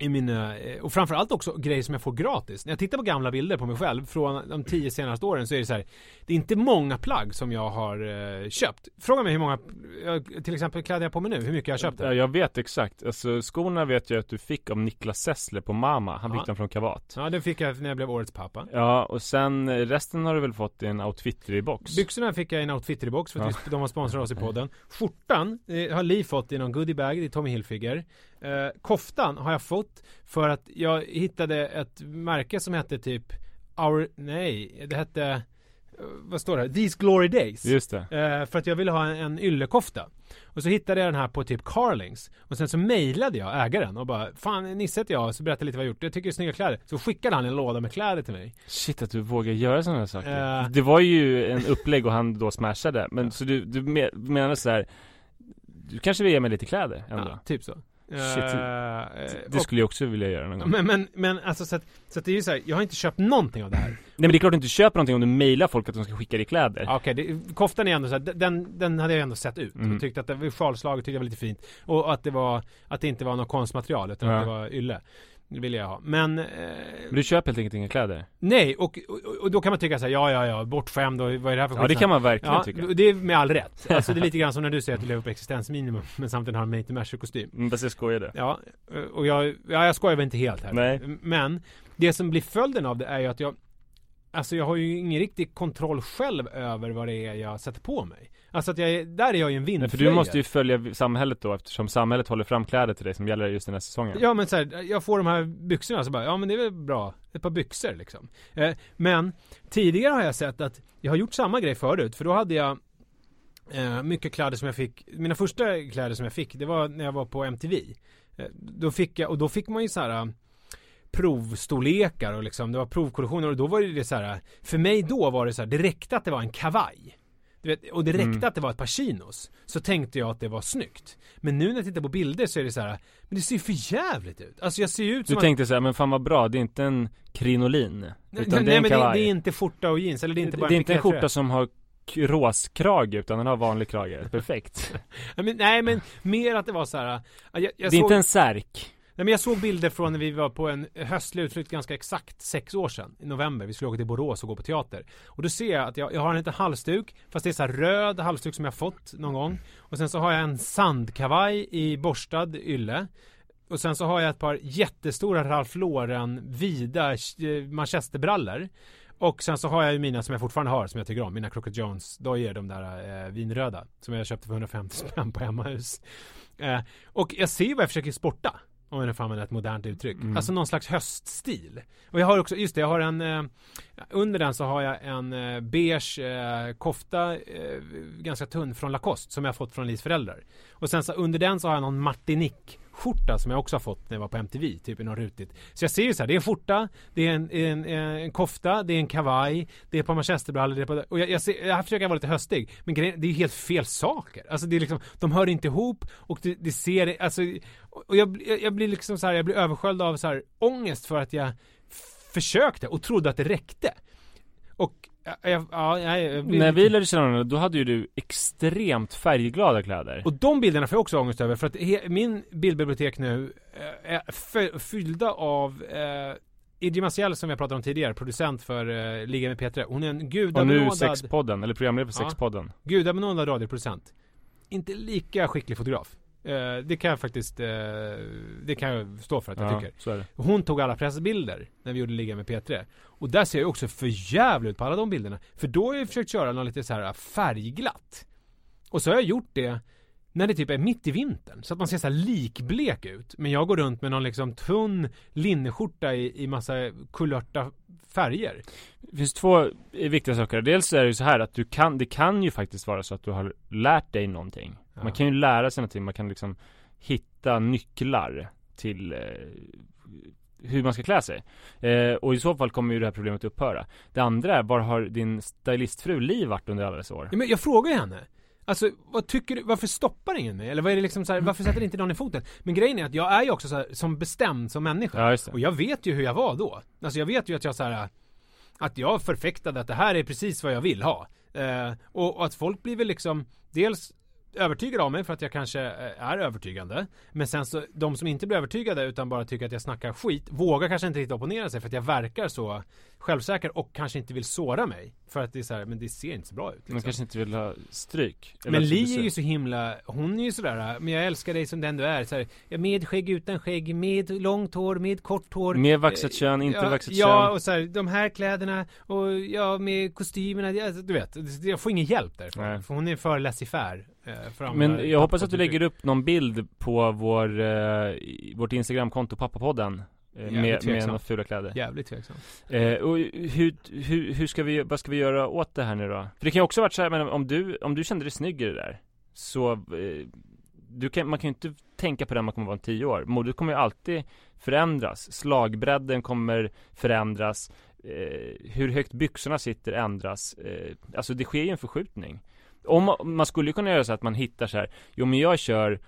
i mina, eh, och framförallt också grejer som jag får gratis. När jag tittar på gamla bilder på mig själv från de tio senaste åren så är det så här, Det är inte många plagg som jag har eh, köpt. Fråga mig hur många, till exempel kläder jag på mig nu, hur mycket jag har köpt det. Jag vet exakt. Alltså skorna vet jag att du fick av Niklas Sessler på Mama. Han fick ja. dem från Kavat. Ja, den fick jag när jag blev årets pappa. Ja, och sen eh, resten har du väl fått i en Outfittery-box? Byxorna fick jag i en Outfittery-box för att ja. de har sponsrat oss i podden. Skjortan eh, har Li fått i någon goodiebag, det är Tommy Hilfiger. Eh, koftan har jag fått för att jag hittade ett märke som hette typ Our, nej, det hette eh, vad står det? These Glory Days. Just det. Eh, för att jag ville ha en, en yllekofta. Och så hittade jag den här på typ Carlings. Och sen så mejlade jag ägaren och bara Fan Nisse heter jag, så berättade lite vad jag gjort. Jag tycker det är snygga kläder. Så skickade han en låda med kläder till mig. Shit att du vågar göra sådana saker. Uh, det var ju en upplägg och han då smashade. Men så du, du menar så här Du kanske vill ge mig lite kläder ändå? Ja, typ så. Shit, uh, det skulle jag också vilja göra någon gång. Men, men, men alltså så att, så att det är ju så här, jag har inte köpt någonting av det här. Nej men det är klart du inte köper någonting om du mejlar folk att de ska skicka dig kläder. Okej, okay, koftan är ändå så här, den, den hade jag ändå sett ut. Mm. Och tyckte att det var sjalslaget tyckte jag var lite fint. Och att det var, att det inte var något konstmaterial utan ja. att det var ylle. Det vill jag ha. Men... Eh, men du köper helt enkelt inga kläder? Nej, och, och, och, då kan man tycka så här, ja, ja, ja, bortskämd och vad är det här för skit? Ja, det kan man verkligen ja, tycka. det är med all rätt. Alltså det är lite grann som när du säger att du lever på existensminimum, men samtidigt har en Mate Mercer-kostym. Mm, fast jag skojade. Ja, och jag, ja, jag skojar väl inte helt här. Nej. Men, det som blir följden av det är ju att jag Alltså jag har ju ingen riktig kontroll själv över vad det är jag sätter på mig. Alltså att jag, där är jag ju en vindflöjel. För du måste ju följa samhället då eftersom samhället håller fram kläder till dig som gäller just den här säsongen. Ja men så här, jag får de här byxorna så bara, ja men det är väl bra. Ett par byxor liksom. Eh, men tidigare har jag sett att jag har gjort samma grej förut. För då hade jag eh, mycket kläder som jag fick. Mina första kläder som jag fick, det var när jag var på MTV. Eh, då fick jag, och då fick man ju så här provstorlekar och liksom, det var provkollektioner och då var det så här, för mig då var det så här, räckte att det var en kavaj. Du vet, och det räckte mm. att det var ett par chinos. Så tänkte jag att det var snyggt. Men nu när jag tittar på bilder så är det så här, men det ser ju för jävligt ut. Alltså jag ser ut som Du tänkte att... så här, men fan vad bra, det är inte en krinolin. Nej, utan nej, det är en men kavaj. Det, det, är inte skjorta och jeans, eller det är inte bara Det är inte en skjorta som har råskrage utan den har vanlig krage. Perfekt. men, nej men mer att det var så här. Jag, jag det är såg... inte en särk. Nej men jag såg bilder från när vi var på en höstlig utflykt ganska exakt sex år sedan. I november. Vi skulle åka till Borås och gå på teater. Och då ser jag att jag, jag har en liten halsduk. Fast det är så här röd halsduk som jag fått någon gång. Och sen så har jag en sandkavaj i borstad ylle. Och sen så har jag ett par jättestora Ralph Lauren vida eh, manchesterbrallor. Och sen så har jag ju mina som jag fortfarande har som jag tycker om. Mina Crooked Jones dojor, de där eh, vinröda. Som jag köpte för 150 spänn på Hemmahus. Eh, och jag ser vad jag försöker sporta. Om jag nu får använda ett modernt uttryck. Mm. Alltså någon slags höststil. Och jag har också, just det, jag har en, eh, Under den så har jag en eh, beige eh, kofta, eh, ganska tunn, från Lacoste som jag fått från Lis föräldrar. Och sen så under den så har jag någon Martinique skjorta som jag också har fått när jag var på MTV, typ i något rutigt. Så jag ser ju så här, det är en skjorta, det är en, en, en kofta, det är en kavaj, det är ett par manchesterbrallor, det är på, och jag, jag, ser, jag försöker vara lite höstig, men grejen, det är ju helt fel saker. Alltså det är liksom, de hör inte ihop och det, det ser, alltså, och jag, jag blir liksom så här, jag blir översköljd av så här ångest för att jag försökte och trodde att det räckte. Och jag, ja, jag, blir När vi lärde känna varandra, då hade ju du extremt färgglada kläder. Och de bilderna får jag också ångest över för att he, min bildbibliotek nu eh, är fy- fyllda av eh, Idje Maciel som jag pratade om tidigare, producent för eh, Liga med P3. Hon är en Och nu gudabenådad, Sexpodden, eller programledare för Ja. Sexpodden. gudabenådad radioproducent. Inte lika skicklig fotograf. Eh, det kan jag faktiskt, eh, det kan jag stå för att jag Ja, tycker. Hon tog alla pressbilder när vi gjorde Liga med P3. Och där ser jag också för jävligt ut på alla de bilderna. För då har jag försökt köra något lite så här färgglatt. Och så har jag gjort det när det typ är mitt i vintern. Så att man ser så här likblek ut. Men jag går runt med någon liksom tunn linneskjorta i, i massa kulörta färger. Det finns två eh, viktiga saker. Dels är det ju så här att du kan, det kan ju faktiskt vara så att du har lärt dig någonting. Ja. Man kan ju lära sig någonting, man kan liksom hitta nycklar till eh, hur man ska klä sig. Eh, och i så fall kommer ju det här problemet upphöra. Det andra är, var har din stylistfru Liv varit under alla dessa år? Ja, men jag frågar ju henne. Alltså vad tycker du, varför stoppar ingen mig? Eller vad är det liksom så här, varför sätter inte någon i foten? Men grejen är att jag är ju också så här, som bestämd som människa. Ja. Och jag vet ju hur jag var då. Alltså jag vet ju att jag så här att jag förfäktade att det här är precis vad jag vill ha. Eh, och, och att folk blir väl liksom dels övertygade av mig för att jag kanske eh, är övertygande. Men sen så, de som inte blir övertygade utan bara tycker att jag snackar skit vågar kanske inte riktigt opponera sig för att jag verkar så självsäker och kanske inte vill såra mig. För att det är så här, men det ser inte så bra ut. Man liksom. kanske inte vill ha stryk. Men Li är ju så himla, hon är ju sådär, men jag älskar dig som den du är. Så här, ja, med skägg, utan skägg, med långt hår, med kort hår. Med vaxat kön, inte ja, vaxat Ja, kön. och så här, de här kläderna och ja, med kostymerna. Ja, du vet, jag får ingen hjälp därifrån. Nej. För hon är för laissez-faire. Eh, Men jag hoppas att du lägger upp någon bild på vår, eh, vårt Instagramkonto, pappapodden. Eh, med, med tveksamt. några fula kläder. Jävligt tveksam. Eh, och hur, hur, hur ska vi, vad ska vi göra åt det här nu då? För det kan ju också varit så här, men om du, om du kände dig snygg i det där Så, eh, du kan, man kan ju inte tänka på det när man kommer vara om tio år Modet kommer ju alltid förändras Slagbredden kommer förändras eh, Hur högt byxorna sitter ändras eh, Alltså det sker ju en förskjutning om man, skulle kunna göra så att man hittar så här Jo men jag kör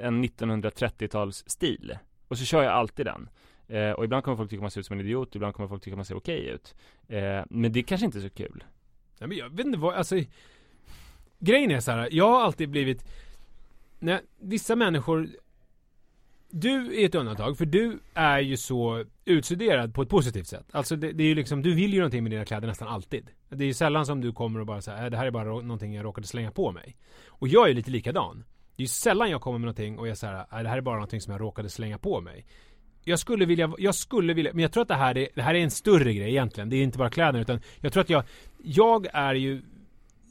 en 1930-tals stil Och så kör jag alltid den Eh, och ibland kommer folk tycka man ser ut som en idiot, ibland kommer folk tycka man ser okej ut. Eh, men det kanske inte är så kul. Nej, men jag vet inte vad, alltså. Grejen är så här, jag har alltid blivit, när vissa människor du är ett undantag, för du är ju så utstuderad på ett positivt sätt. Alltså det, det är ju liksom, du vill ju någonting med dina kläder nästan alltid. Det är ju sällan som du kommer och bara säger äh, det här är bara någonting jag råkade slänga på mig. Och jag är ju lite likadan. Det är ju sällan jag kommer med någonting och jag säger äh, det här är bara någonting som jag råkade slänga på mig. Jag skulle vilja, jag skulle vilja, men jag tror att det här är, det här är en större grej egentligen. Det är inte bara kläderna utan jag tror att jag, jag är ju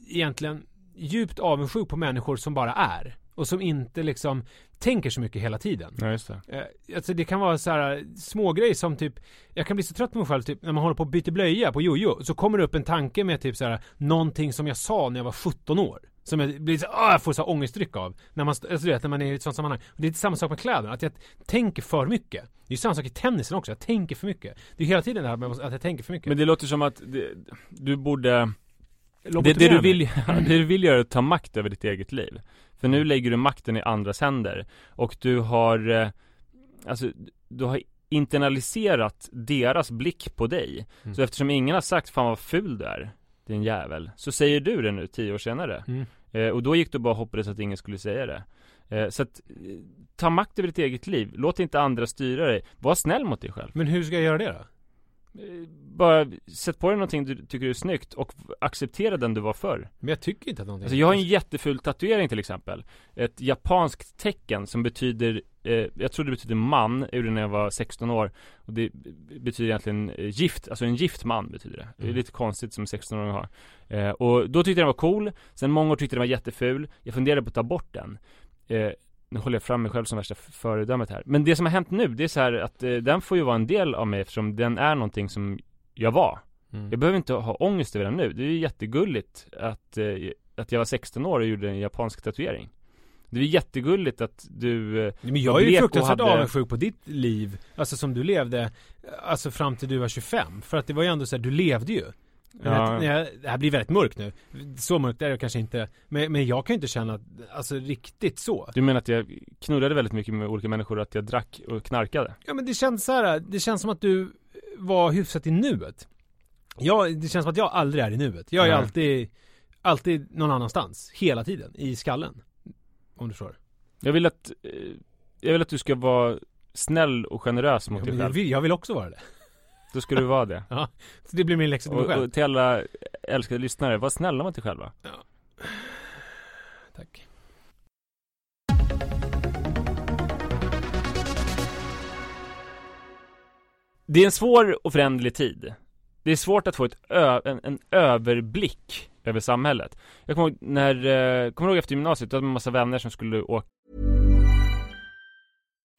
egentligen djupt avundsjuk på människor som bara är. Och som inte liksom tänker så mycket hela tiden. Ja, just det. Eh, alltså det kan vara så här små grejer som typ Jag kan bli så trött på mig själv typ när man håller på och byter blöja på jojo Så kommer det upp en tanke med typ så här Någonting som jag sa när jag var 17 år Som jag blir så ah, jag får så ångestryck av När man, alltså du vet när man är i ett sånt sammanhang och Det är samma sak med kläderna, att jag tänker för mycket Det är samma sak i tennisen också, jag tänker för mycket Det är hela tiden det här med att jag tänker för mycket Men det låter som att det, du borde det, det, du vill, det du vill göra är att ta makt över ditt eget liv. För nu lägger du makten i andras händer. Och du har, eh, alltså, du har internaliserat deras blick på dig. Mm. Så eftersom ingen har sagt 'Fan vad ful du är' Din jävel. Så säger du det nu tio år senare. Mm. Eh, och då gick du bara och hoppades att ingen skulle säga det. Eh, så att, eh, ta makt över ditt eget liv. Låt inte andra styra dig. Var snäll mot dig själv. Men hur ska jag göra det då? Bara sätt på dig någonting du tycker är snyggt och acceptera den du var förr. Men jag tycker inte att någonting Alltså jag har en jätteful tatuering till exempel. Ett japanskt tecken som betyder, eh, jag tror det betyder man, jag gjorde när jag var 16 år. Och det betyder egentligen eh, gift, alltså en gift man betyder det. Det är Mm. lite konstigt som 16-åring har. Eh, och då tyckte jag den var cool, sen många år tyckte den var jätteful. Jag funderade på att ta bort den. Eh, nu håller jag fram mig själv som värsta föredömet här. Men det som har hänt nu, det är så här att eh, den får ju vara en del av mig eftersom den är någonting som jag var. Mm. Jag behöver inte ha ångest över den nu. Det är ju jättegulligt att, eh, att jag var 16 år och gjorde en japansk tatuering. Det är jättegulligt att du eh, Men jag är ju fruktansvärt hade- avundsjuk på ditt liv Alltså som du levde Alltså fram till du var 25 För att det var ju ändå så här, du levde ju Ja. jag, jag, Det här blir väldigt mörkt nu. Så mörkt är det kanske inte. Men, men jag kan ju inte känna Alltså riktigt så. Du menar att jag knullade väldigt mycket med olika människor och att jag drack och knarkade? Ja men det känns så här. Det känns som att du var hyfsat i nuet. Ja, det känns som att jag aldrig är i nuet. Jag är Nej. alltid Alltid någon annanstans. Hela tiden. I skallen. Om du förstår. Jag vill att eh, Jag vill att du ska vara snäll och generös mot Ja, dig men jag, själv. vill, jag vill också vara det Då ska du vara det. Så det blir min läxa till mig och, själv. och till alla älskade lyssnare, var snälla mot dig själva. Tack. Det är en svår och föränderlig tid. Det är svårt att få ett en, en överblick över samhället. Jag kommer ihåg när, eh, kommer ihåg efter gymnasiet, då hade man en massa vänner som skulle åka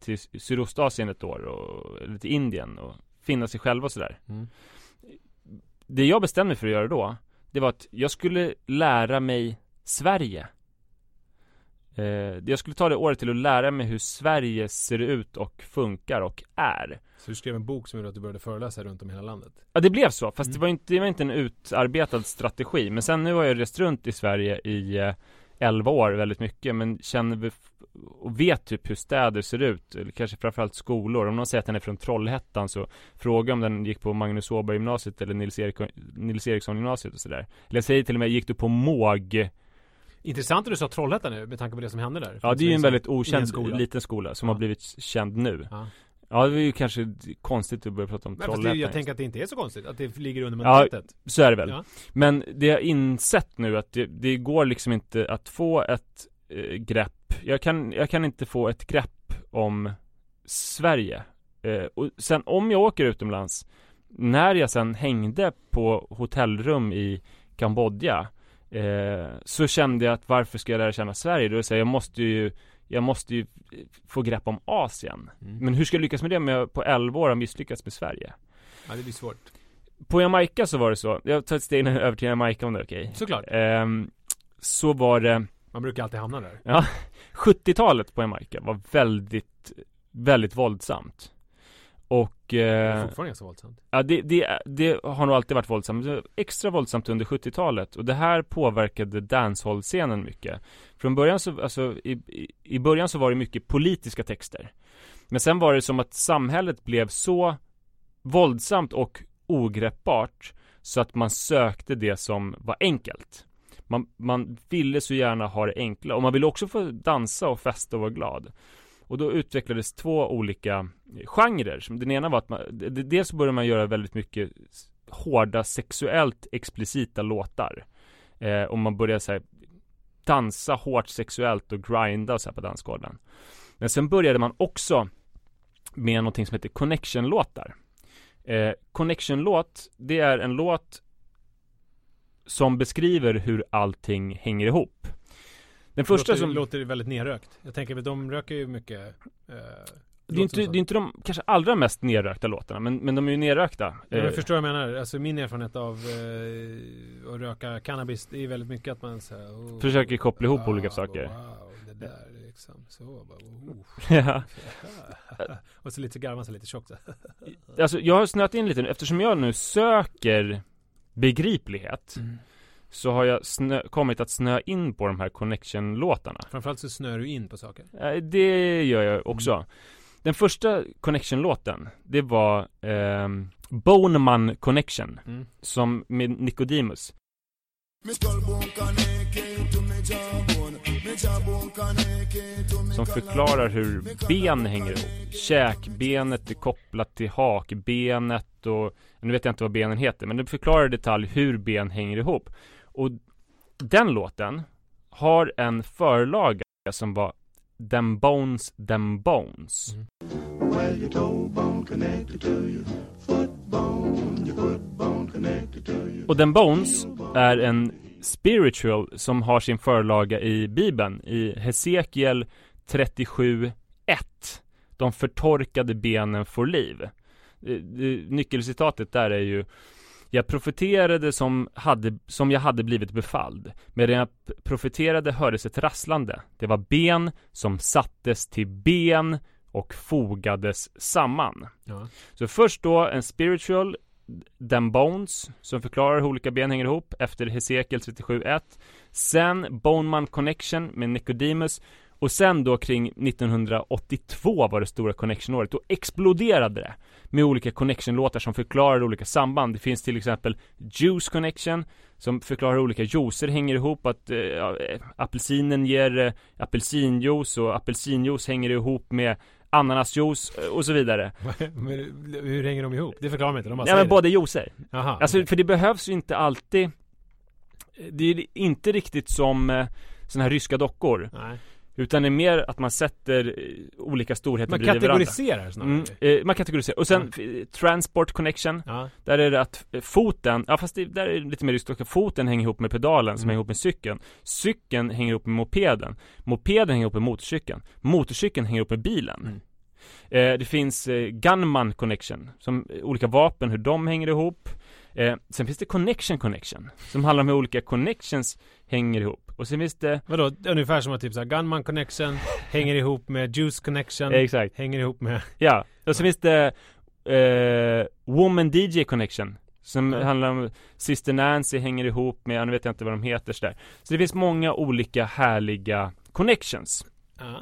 Till Sydostasien ett år och, till Indien och finna sig själv och sådär Mm. Det jag bestämde mig för att göra då Det var att jag skulle lära mig Sverige eh, Jag skulle ta det året till att lära mig hur Sverige ser ut och funkar och är Så du skrev en bok som gjorde att du började föreläsa runt om i hela landet? Ja det blev så, fast Mm. det, var inte, det var inte en utarbetad strategi Men sen nu har jag rest runt i Sverige i eh, 11 år väldigt mycket Men känner vi och vet typ hur städer ser ut Eller kanske framförallt skolor Om någon säger att den är från Trollhättan så Fråga om den gick på Magnus Åberg gymnasiet eller Nils, Erik, Nils Eriksson gymnasiet och sådär Eller jag säger till och med, gick du på Måg? Intressant att du sa Trollhättan nu med tanke på det som hände där Ja det är ju en väldigt okänd skola. liten skola som Ja. har blivit känd nu Ja. Ja det är ju kanske konstigt att börja prata om Trollhättan jag just. tänker att det inte är så konstigt att det ligger under Ja, mentalitet Så är det väl. Ja. Men det jag insett nu att det, det går liksom inte att få ett eh, grepp. Jag kan, jag kan inte få ett grepp om Sverige. Eh, och sen om jag åker utomlands, när jag sen hängde på hotellrum i Kambodja, eh, så kände jag att varför ska jag lära känna Sverige? Då säger jag, jag måste ju jag måste ju få grepp om Asien. Mm. Men hur ska jag lyckas med det om jag på 11 år har misslyckats med Sverige? ja, det blir svårt På Jamaica så var det så, jag tar ett steg över till Jamaica om det är okej Såklart Ehm, Så var det, Man brukar alltid hamna där 70-talet på Jamaica var väldigt, väldigt våldsamt Och, Det är eh, fortfarande ganska våldsamt. ja det, det, det har nog alltid varit våldsamt, extra våldsamt under 70-talet Och det här påverkade dancehall-scenen mycket. Från början så, alltså i, i början så var det mycket politiska texter. Men sen var det som att samhället blev så våldsamt och ogreppbart så att man sökte det som var enkelt. Man, man ville så gärna ha det enkla och man ville också få dansa och festa och vara glad. Och då utvecklades två olika eh, genrer. Den ena var att man, dels började man göra väldigt mycket hårda sexuellt explicita låtar. Eh, och man började så här, dansa hårt sexuellt och grinda och så här på dansgolven. Men sen började man också med någonting som heter connection-låtar. Eh, connection-låt, det är en låt som beskriver hur allting hänger ihop. Den första låter, som... låter väldigt nerrökt Jag tänker att de röker ju mycket eh, det, är inte, det är inte de kanske allra mest nerrökta låterna, men, men de är ju nerrökta. Ja, Eh, jag förstår vad jag menar. Alltså min erfarenhet av eh, att röka cannabis, det är väldigt mycket att man så här, oh, Försöker koppla ihop wow, olika saker. Wow, det där liksom. Så bara, oh, ja. och så lite garvar man sig lite tjockt så. Alltså jag har snöat in lite nu, eftersom jag nu söker begriplighet Mm. Så har jag snö, kommit att snöa in på de här connection-låtarna. Framförallt så snör du in på saker. Eh, Det gör jag också. Den första connection-låten Det var ehm, Boneman Connection Mm. Som med Nicodemus. Som förklarar hur ben hänger ihop. Käkbenet är kopplat till hakbenet och Nu vet jag inte vad benen heter men det förklarar i detalj hur ben hänger ihop Och den låten Har en förlaga som var Them Bones, Them Bones. Mm. Och Them Bones är en spiritual som har sin förlaga i Bibeln i Hesekiel 37.1 De förtorkade benen får liv. Eh, det- Nyckelcitatet där är ju Jag profeterade som, hade, som jag hade blivit befalld. Medan jag profeterade hördes ett rasslande. Det var ben som sattes till ben och fogades samman. Ja. så först då en spiritual Them Bones som förklarar hur olika ben hänger ihop efter Hesekiel 37.1 Sen Boneman Connection med Nicodemus och sen då kring 1982 var det stora connection-året. Då exploderade det med olika connection-låtar som förklarar olika samband. Det finns till exempel Juice Connection som förklarar hur olika juicer hänger ihop. Att eh, eh, apelsinen ger eh, apelsinjuice och apelsinjuice hänger ihop med ananasjuice eh, och så vidare. men hur hänger de ihop? Det förklarar man inte, de bara Ja men båda juicer. Jaha. Alltså för det behövs ju inte alltid Det är inte riktigt som eh, såna här ryska dockor Nej. Utan det är mer att man sätter eh, olika storheter Man bredvid varandra kategoriserar snarare. Mm, eh, man kategoriserar. Och sen eh, Transport Connection Ja. Där är det att eh, foten, ja fast det, där är det lite mer också. Foten hänger ihop med pedalen som Mm. hänger ihop med cykeln Cykeln hänger ihop med mopeden Mopeden hänger ihop med motorcykeln Motorcykeln hänger ihop med bilen Mm. eh, Det finns eh, Gunman Connection Som olika vapen, hur de hänger ihop eh, Sen finns det Connection Connection Som handlar om hur olika connections hänger ihop Och sen finns det Vadå? Ungefär som att typ såhär Gunman Connection hänger ihop med Juice Connection. eh, Exakt Hänger ihop med... Ja, och sen finns det eh, Woman DJ Connection Som Ja. handlar om Sister Nancy hänger ihop med, nu vet jag inte vad de heter sådär Så det finns många olika härliga connections Ja.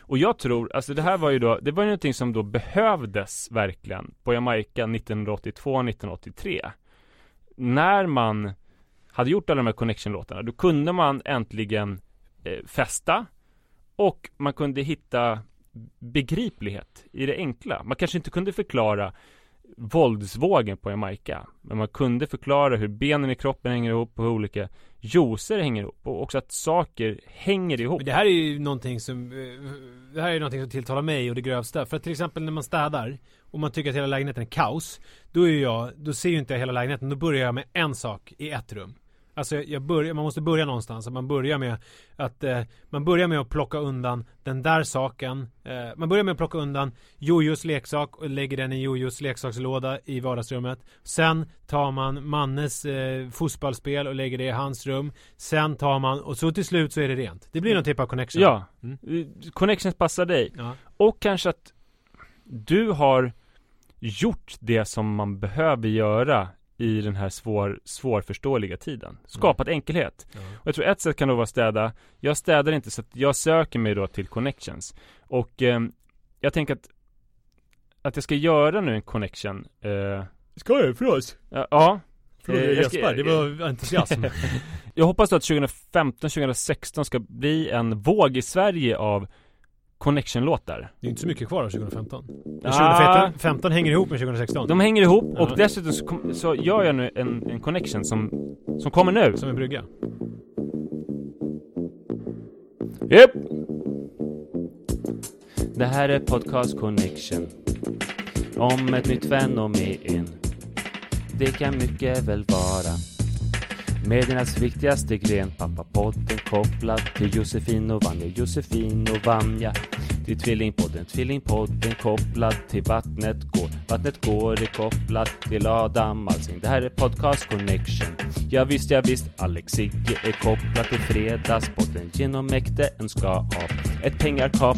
Och jag tror, alltså det här var ju då, det var ju någonting som då behövdes verkligen på Jamaica 1982-1983 När man hade gjort alla de här connection-låtarna, då kunde man äntligen eh, festa och man kunde hitta begriplighet i det enkla. Man kanske inte kunde förklara våldsvågen på Jamaica, men man kunde förklara hur benen i kroppen hänger ihop och hur olika juicer hänger ihop och också att saker hänger ihop. Men det här är ju någonting som eh, Det här är någonting som tilltalar mig och det grövsta För att till exempel när man städar Och man tycker att hela lägenheten är kaos Då är jag Då ser ju inte jag hela lägenheten Då börjar jag med en sak i ett rum Alltså jag börjar, man måste börja någonstans. Man börjar med att eh, man börjar med att plocka undan den där saken. Eh, man börjar med att plocka undan Jojos leksak och lägger den i Jojos leksakslåda i vardagsrummet. Sen tar man Mannes eh, fotbollsspel och lägger det i hans rum. Sen tar man och så till slut så är det rent. Det blir någon typ av connection. Ja, Mm. Eh, connections passar dig. ja. Och kanske att du har gjort det som man behöver göra i den här svår, svårförståeliga tiden. Skapat enkelhet. Ja. Och jag tror ett sätt kan då vara att städa. Jag städar inte så att jag söker mig då till connections. Och eh, jag tänker att att jag ska göra nu en connection. Eh, Ska jag för oss? ja, ja. Frågade Eh, ska- Jesper, det var entusiasm. Jag hoppas då att 2015-2016 ska bli en våg i Sverige av connection-låtar. Det är inte så mycket kvar av 2015. Men Ah. 2015 hänger ihop med 2016. De hänger ihop och Ja. dessutom så, kom, så gör jag nu en, en connection som, som kommer nu. Som en brygga. Yep. Det här är Podcast Connection. Om ett nytt fenomen. Det kan mycket väl vara. Mediernas viktigaste gren, pappapodden kopplad till Josefin och Vanja. Josefin och Vanja. Det är Tvillingpodden, Tvillingpodden kopplad till Vattnet går. Vattnet går är kopplat till Adam Alsing. Det här är Podcast Connection. Ja visst, ja visst, Alex Sigge är kopplad till Fredagspodden. Genom mäkte en ska av ett pengakap.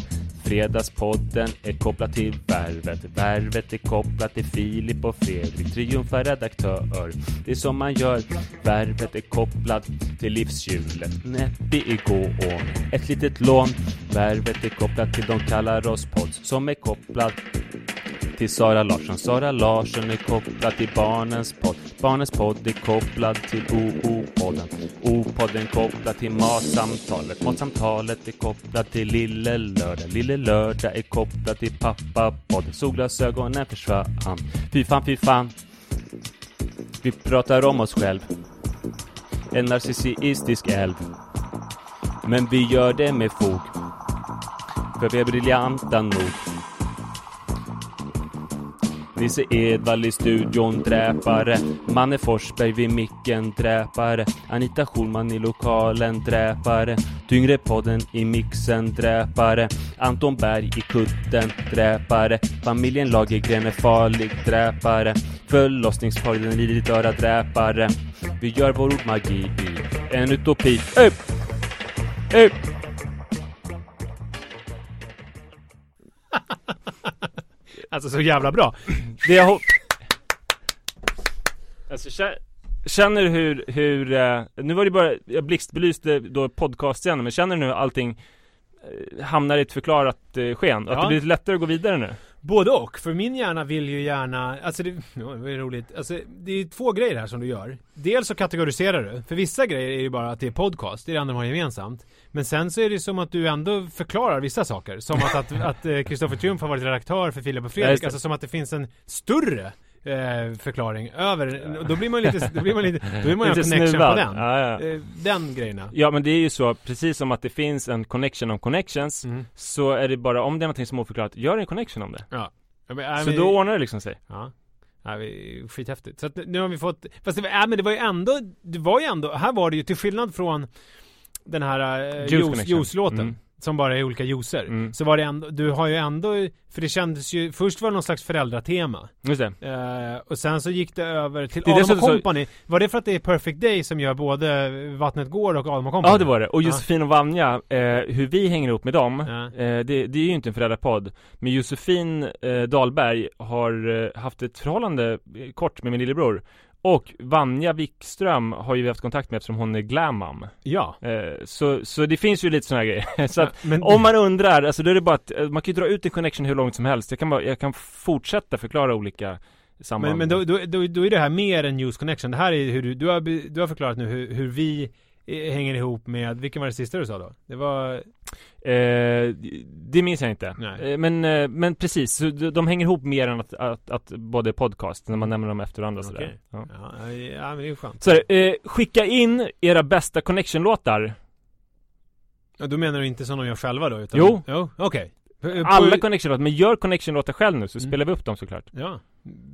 Fredagspodden är kopplad till Värvet. Värvet är kopplat till Filip och Fredrik, triumfar redaktör. Det är som man gör. Värvet är kopplat till livshjulet. Näppig igår gåån. ett litet lån. Värvet är kopplat till de kallar oss pods som är kopplat till Sara Larsson. Sara Larsson är kopplad till Barnens podd. Barnens podd är kopplad till OO-podden. O-podden kopplad till Matsamtalet. Matsamtalet är kopplad till Lille Lördag. Lille Lördag är kopplad till Pappa-podden. Solglasögonen försvann. Fy fan, fy fan. Vi pratar om oss själv. En narcissistisk älv. Men vi gör det med fog. För vi är briljanta nog. Nisse Edvall i studion, dräpare. Manne Forsberg vid micken, dräpare. Anita Schulman i lokalen, dräpare. Tyngre podden i mixen, dräpare. Anton Berg i kutten, dräpare. Familjen Lagergren är farlig, dräpare. Förlossningspodden i ditt öra, dräpare. Vi gör vår ordmagi i en utopi. Upp! Upp! Alltså så jävla bra. Det jag Alltså kä- Känner du hur, hur, eh, nu var det bara, jag blixtbelyste då podcastscenen, men känner du nu allting eh, hamnar i ett förklarat eh, sken? Att Ja. det blir lite lättare att gå vidare nu? Både och, för min hjärna vill ju gärna, alltså det, ja, det ju roligt, alltså det är två grejer här som du gör. Dels så kategoriserar du, för vissa grejer är ju bara att det är podcast, det är det enda de har gemensamt. Men sen så är det som att du ändå förklarar vissa saker, som att att, att eh, Kristoffer Triumf har varit redaktör för Filip och Fredrik, alltså som att det finns en större eh, förklaring över, då blir man lite, då blir man lite, då vill man Lite connection snuvad. på den. Ja, ja. Eh, den grejerna. Ja men det är ju så, precis som att det finns en connection om connections Mm. Så är det bara, om det är någonting som är oförklarat, gör en connection om det Ja. Ja, men, äh, Så men- då ordnar det liksom sig Ja. Ja, skithäftigt. Så att nu har vi fått, fast det var, äh, men det var ju ändå, det var ju ändå, här var det ju till skillnad från den här uh, Juice juice, juice-låten. Mm. Som bara är olika juicer. Mm. Så var det ändå, du har ju ändå, för det kändes ju, först var det någon slags föräldratema. Just det Eh, och sen så gick det över till Det Adam dessutom så- Company. Var det för att det är Perfect Day som gör både Vattnet går och Adam Company? Ja det var det, och. Josefin och Vanja, eh, hur vi hänger ihop med dem eh, det, det är ju inte en föräldrapodd Men Josefin Dahlberg har haft ett förhållande kort med min lillebror Och Vanja Wikström har ju vi haft kontakt med eftersom hon är glammam Ja. eh, så, så det finns ju lite sådana grejer Så att men, om man undrar, alltså då är det bara att eh, man kan ju dra ut en connection hur långt som helst Jag kan, bara, jag kan fortsätta förklara olika samband Men, men då, då, då, då är det här mer än News Connection. Det här är hur du, du har, du har förklarat nu hur, hur vi eh, hänger ihop med, vilken var det sista du sa då? Det var, Eh, det minns jag inte. Eh, men, eh, men precis, så de, de hänger ihop mer än att, att, att både podcast, när man nämner dem efter varandra sådär. Okej. Ja. ja, ja men det är ju skönt. Så eh, skicka in era bästa connection-låtar. Ja, då menar du inte som de gör själva då? Utan, Jo. Jo, okej. På- Alla på- connection-låtar, men gör connection-låtar själv nu så Mm. spelar vi upp dem såklart. Ja,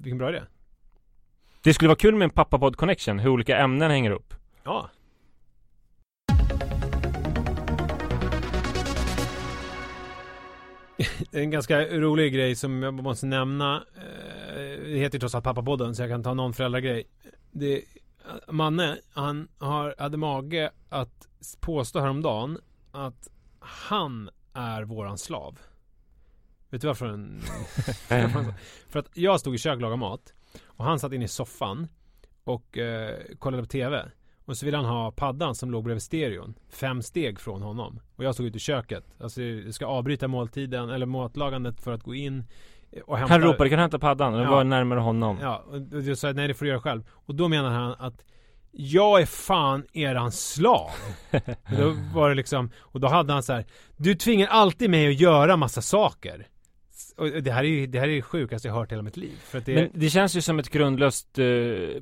vilken bra idé. Det skulle vara kul med en pappapodd connection, hur olika ämnen hänger upp. Ja. En ganska rolig grej som jag måste nämna. eh, Det heter ju trots allt Pappapodden så jag kan ta någon föräldragrej. Det, Manne, han har, hade mage att påstå häromdagen att han är våran slav. Vet du varför? En, för att jag stod i köket och lagade mat och han satt inne i soffan och eh, kollade på TV. Och så ville han ha paddan som låg bredvid stereon. Fem steg från honom. Och jag stod ute i köket. Alltså jag ska avbryta måltiden eller matlagandet för att gå in och hämta. Han ropade, kan du hämta paddan? Det Ja. var närmare honom. Ja, och jag sa nej det får du göra själv. Och då menar han att jag är fan eran slav. då var det liksom, och då hade han så här. Du tvingar alltid mig att göra massa saker. Och det här är ju det här är det sjukaste jag hört hela mitt liv. För att det Men det känns ju som ett grundlöst eh,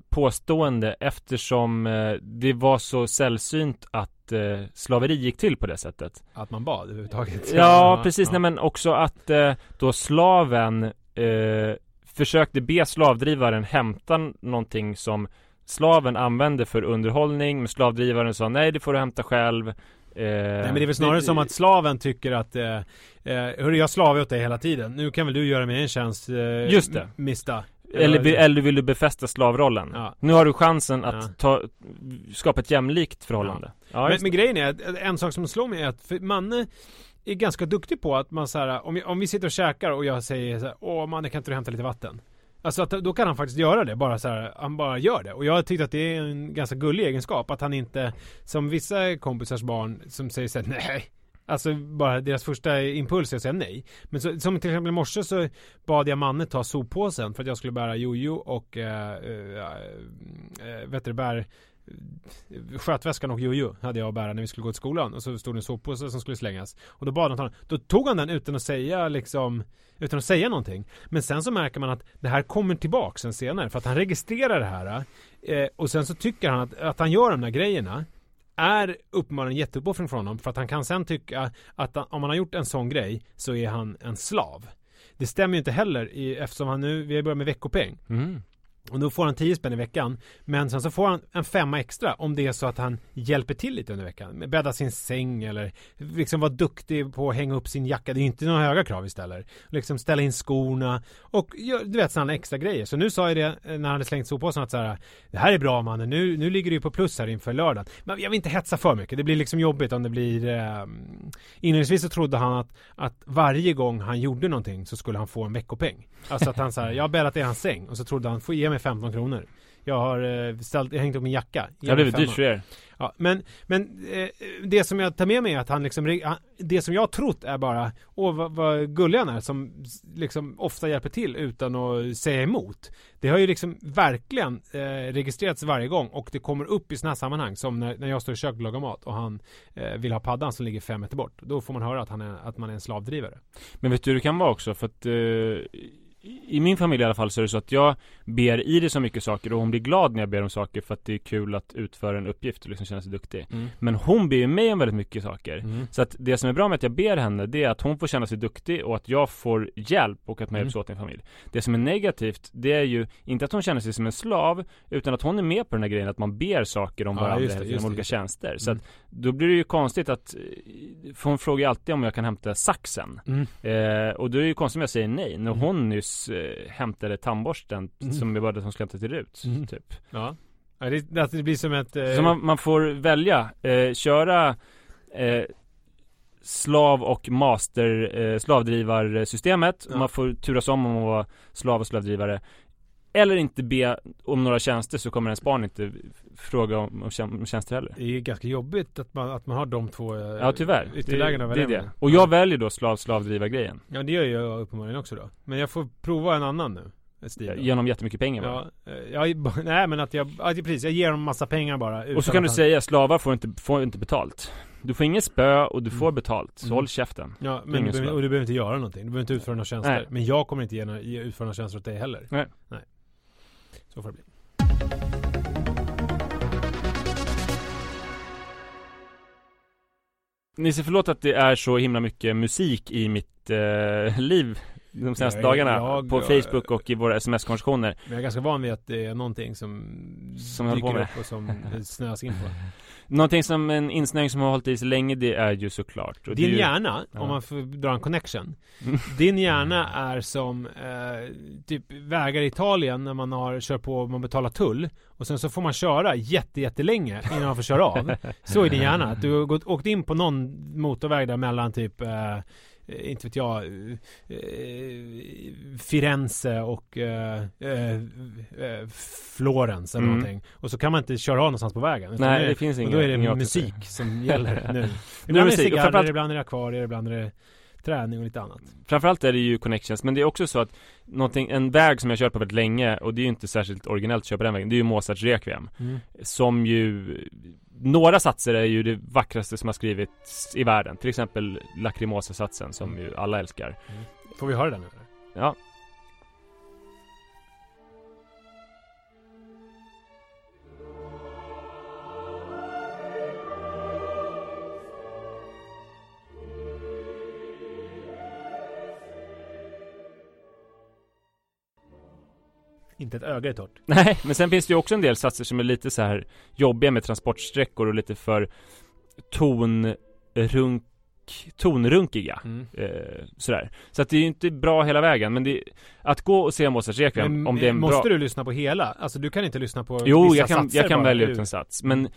påstående eftersom eh, det var så sällsynt att eh, slaveri gick till på det sättet. att man bad överhuvudtaget. Ja, precis. ja. Nej, men också att eh, då slaven eh, försökte be slavdrivaren hämta någonting som slaven använde för underhållning, men slavdrivaren sa nej, det får du hämta själv. Eh, Nej men det är väl snarare som att slaven tycker att eh, eh, Hörru jag slavar åt dig hela tiden Nu kan väl du göra mig en tjänst eh, Just det. Mista Eller, eller vill du befästa slavrollen? Ja. Nu har du chansen att Ja. ta, skapa ett jämlikt förhållande. Ja, men, men grejen är att en sak som slår mig är att Manne är ganska duktig på att man så här, om, om vi sitter och käkar och jag säger så här, åh man, kan inte du hämta lite vatten? Alltså att då kan han faktiskt göra det, bara så här, han bara gör det. Och jag tyckte att det är en ganska gullig egenskap, att han inte, som vissa kompisars barn som säger såhär, nej. Alltså bara deras första impuls är att säga nej. Men så, som till exempel i morse så bad jag Manne ta soppåsen för att jag skulle bära jojo och äh, äh, vet du, bär skötväskan och jojo hade jag att bära när vi skulle gå till skolan och så stod det en soppåse som skulle slängas och då bad han ta den. Då tog han den utan att säga liksom utan att säga någonting. Men sen så märker man att det här kommer tillbaks sen senare för att han registrerar det här eh, och sen så tycker han att, att han gör de där grejerna är uppenbarligen jätteuppoffring från honom för att han kan sen tycka att om han har gjort en sån grej så är han en slav. Det stämmer ju inte heller i, eftersom han nu, vi har börjat med veckopeng. Mm. Och då får han 10 spänn i veckan. Men sen så får han en femma extra om det är så att han hjälper till lite under veckan. Bädda sin säng eller liksom vara duktig på att hänga upp sin jacka. Det är ju inte några höga krav istället. Liksom ställa in skorna och du vet sådana extra grejer. Så nu sa jag det eh, när han hade slängt soppåsen att så här, det här är bra mannen. Nu, nu ligger du på plus här inför lördagen. Men jag vill inte hetsa för mycket. Det blir liksom jobbigt om det blir eh, Inledningsvis så trodde han att, att varje gång han gjorde någonting så skulle han få en veckopeng. Alltså att han så här, jag har bäddat i hans säng och så trodde han, få ge mig 15 kronor. Jag har eh, ställt, jag hängt upp min jacka. Det har blivit dyrt för er. Ja, men, men eh, det som jag tar med mig är att han liksom, det som jag har trott är bara, åh vad, vad gullig han är som liksom ofta hjälper till utan att säga emot. Det har ju liksom verkligen eh, registrerats varje gång och det kommer upp i sådana här sammanhang som när, när jag står i köket och lagar mat och han eh, vill ha paddan som ligger fem meter bort. Då får man höra att, han är, att man är en slavdrivare. Men vet du hur det kan vara också? För att eh i min familj i alla fall så är det så att jag ber i det så mycket saker och hon blir glad när jag ber om saker för att det är kul att utföra en uppgift och liksom känna sig duktig. Mm. Men hon ber ju mig om väldigt mycket saker. Mm. Så att det som är bra med att jag ber henne det är att hon får känna sig duktig och att jag får hjälp och att man mm. hjälps åt i en familj. Det som är negativt det är ju inte att hon känner sig som en slav utan att hon är med på den här grejen att man ber saker om varandra ja, genom olika tjänster. Så mm. att då blir det ju konstigt att för hon frågar alltid om jag kan hämta saxen. Mm. Eh, och då är det ju konstigt om jag säger nej när mm. hon nyss eh, hämtade tandborsten mm. som vi bad att hon skulle hämta till Rut, mm. typ. Ja. ja det, alltså det blir som ett... Eh... Så man, man, får välja, eh, köra eh, slav och master eh, slavdrivarsystemet. Ja. Man får turas om om att vara slav och slavdrivare. Eller inte be om några tjänster så kommer ens barn inte fråga om, om tjänster heller. Det är ganska jobbigt att man, att man har de två eh, Ja tyvärr. Ytterlägena det, det är det. Och jag väljer då slav slavdriva grejen. Ja det gör jag uppenbarligen också då. Men jag får prova en annan nu. Stil Genom jättemycket pengar bara. Ja, eh, ja, nej men att jag, ja, precis, jag ger dem massa pengar bara Och så kan du han... säga, slavar får inte, får inte betalt Du får inget spö och du får mm. betalt, så mm. håll käften Ja, men du behöver, och du behöver inte göra någonting, du behöver inte utföra några tjänster nej. Men jag kommer inte ge, ge, utföra några tjänster åt dig heller Nej Nej Så får det bli. Nisse, förlåt att det är så himla mycket musik i mitt eh, liv de senaste jag, dagarna jag, på Facebook och i våra sms-konversationer. Men jag är ganska van vid att det är någonting som Som dyker upp och som snöas in på Någonting som en insnöing som har hållit i sig länge det är ju såklart. Och Din ju... hjärna, ja. om man får dra en connection. Din hjärna är som eh, typ vägar i Italien när man har kört på och man betalar tull. Och sen så får man köra jätte jättelänge innan man får köra av. Så är din hjärna, att du har gått, åkt in på någon motorväg där mellan typ eh, inte vet jag, eh, Firenze och eh, eh, eh, Florens eller mm. någonting. Och så kan man inte köra av någonstans på vägen. Nej, det, det finns. Och då är det musik som gäller nu. Ibland är det cigarrer, ibland är det akvarier, ibland är det träning och lite annat. Framförallt är det ju connections, men det är också så att någonting, en väg som jag kört på väldigt länge och det är ju inte särskilt originellt att köra på den vägen, det är ju Mozarts Requiem. Mm. Som ju några satser är ju det vackraste som har skrivits i världen. Till exempel Lacrimosa-satsen som ju alla älskar. Mm. Får vi höra den nu? Ja. Inte ett öga är torrt. Nej, men sen finns det ju också en del satser som är lite så här jobbiga med transportsträckor och lite för tonrunk tonrunkiga. Mm. Eh, sådär. Så att det är ju inte bra hela vägen men det, Att gå och se Mozarts Requiem om det är en Måste bra... du lyssna på hela? Alltså du kan inte lyssna på Jo, vissa jag kan, jag kan välja ut en sats Men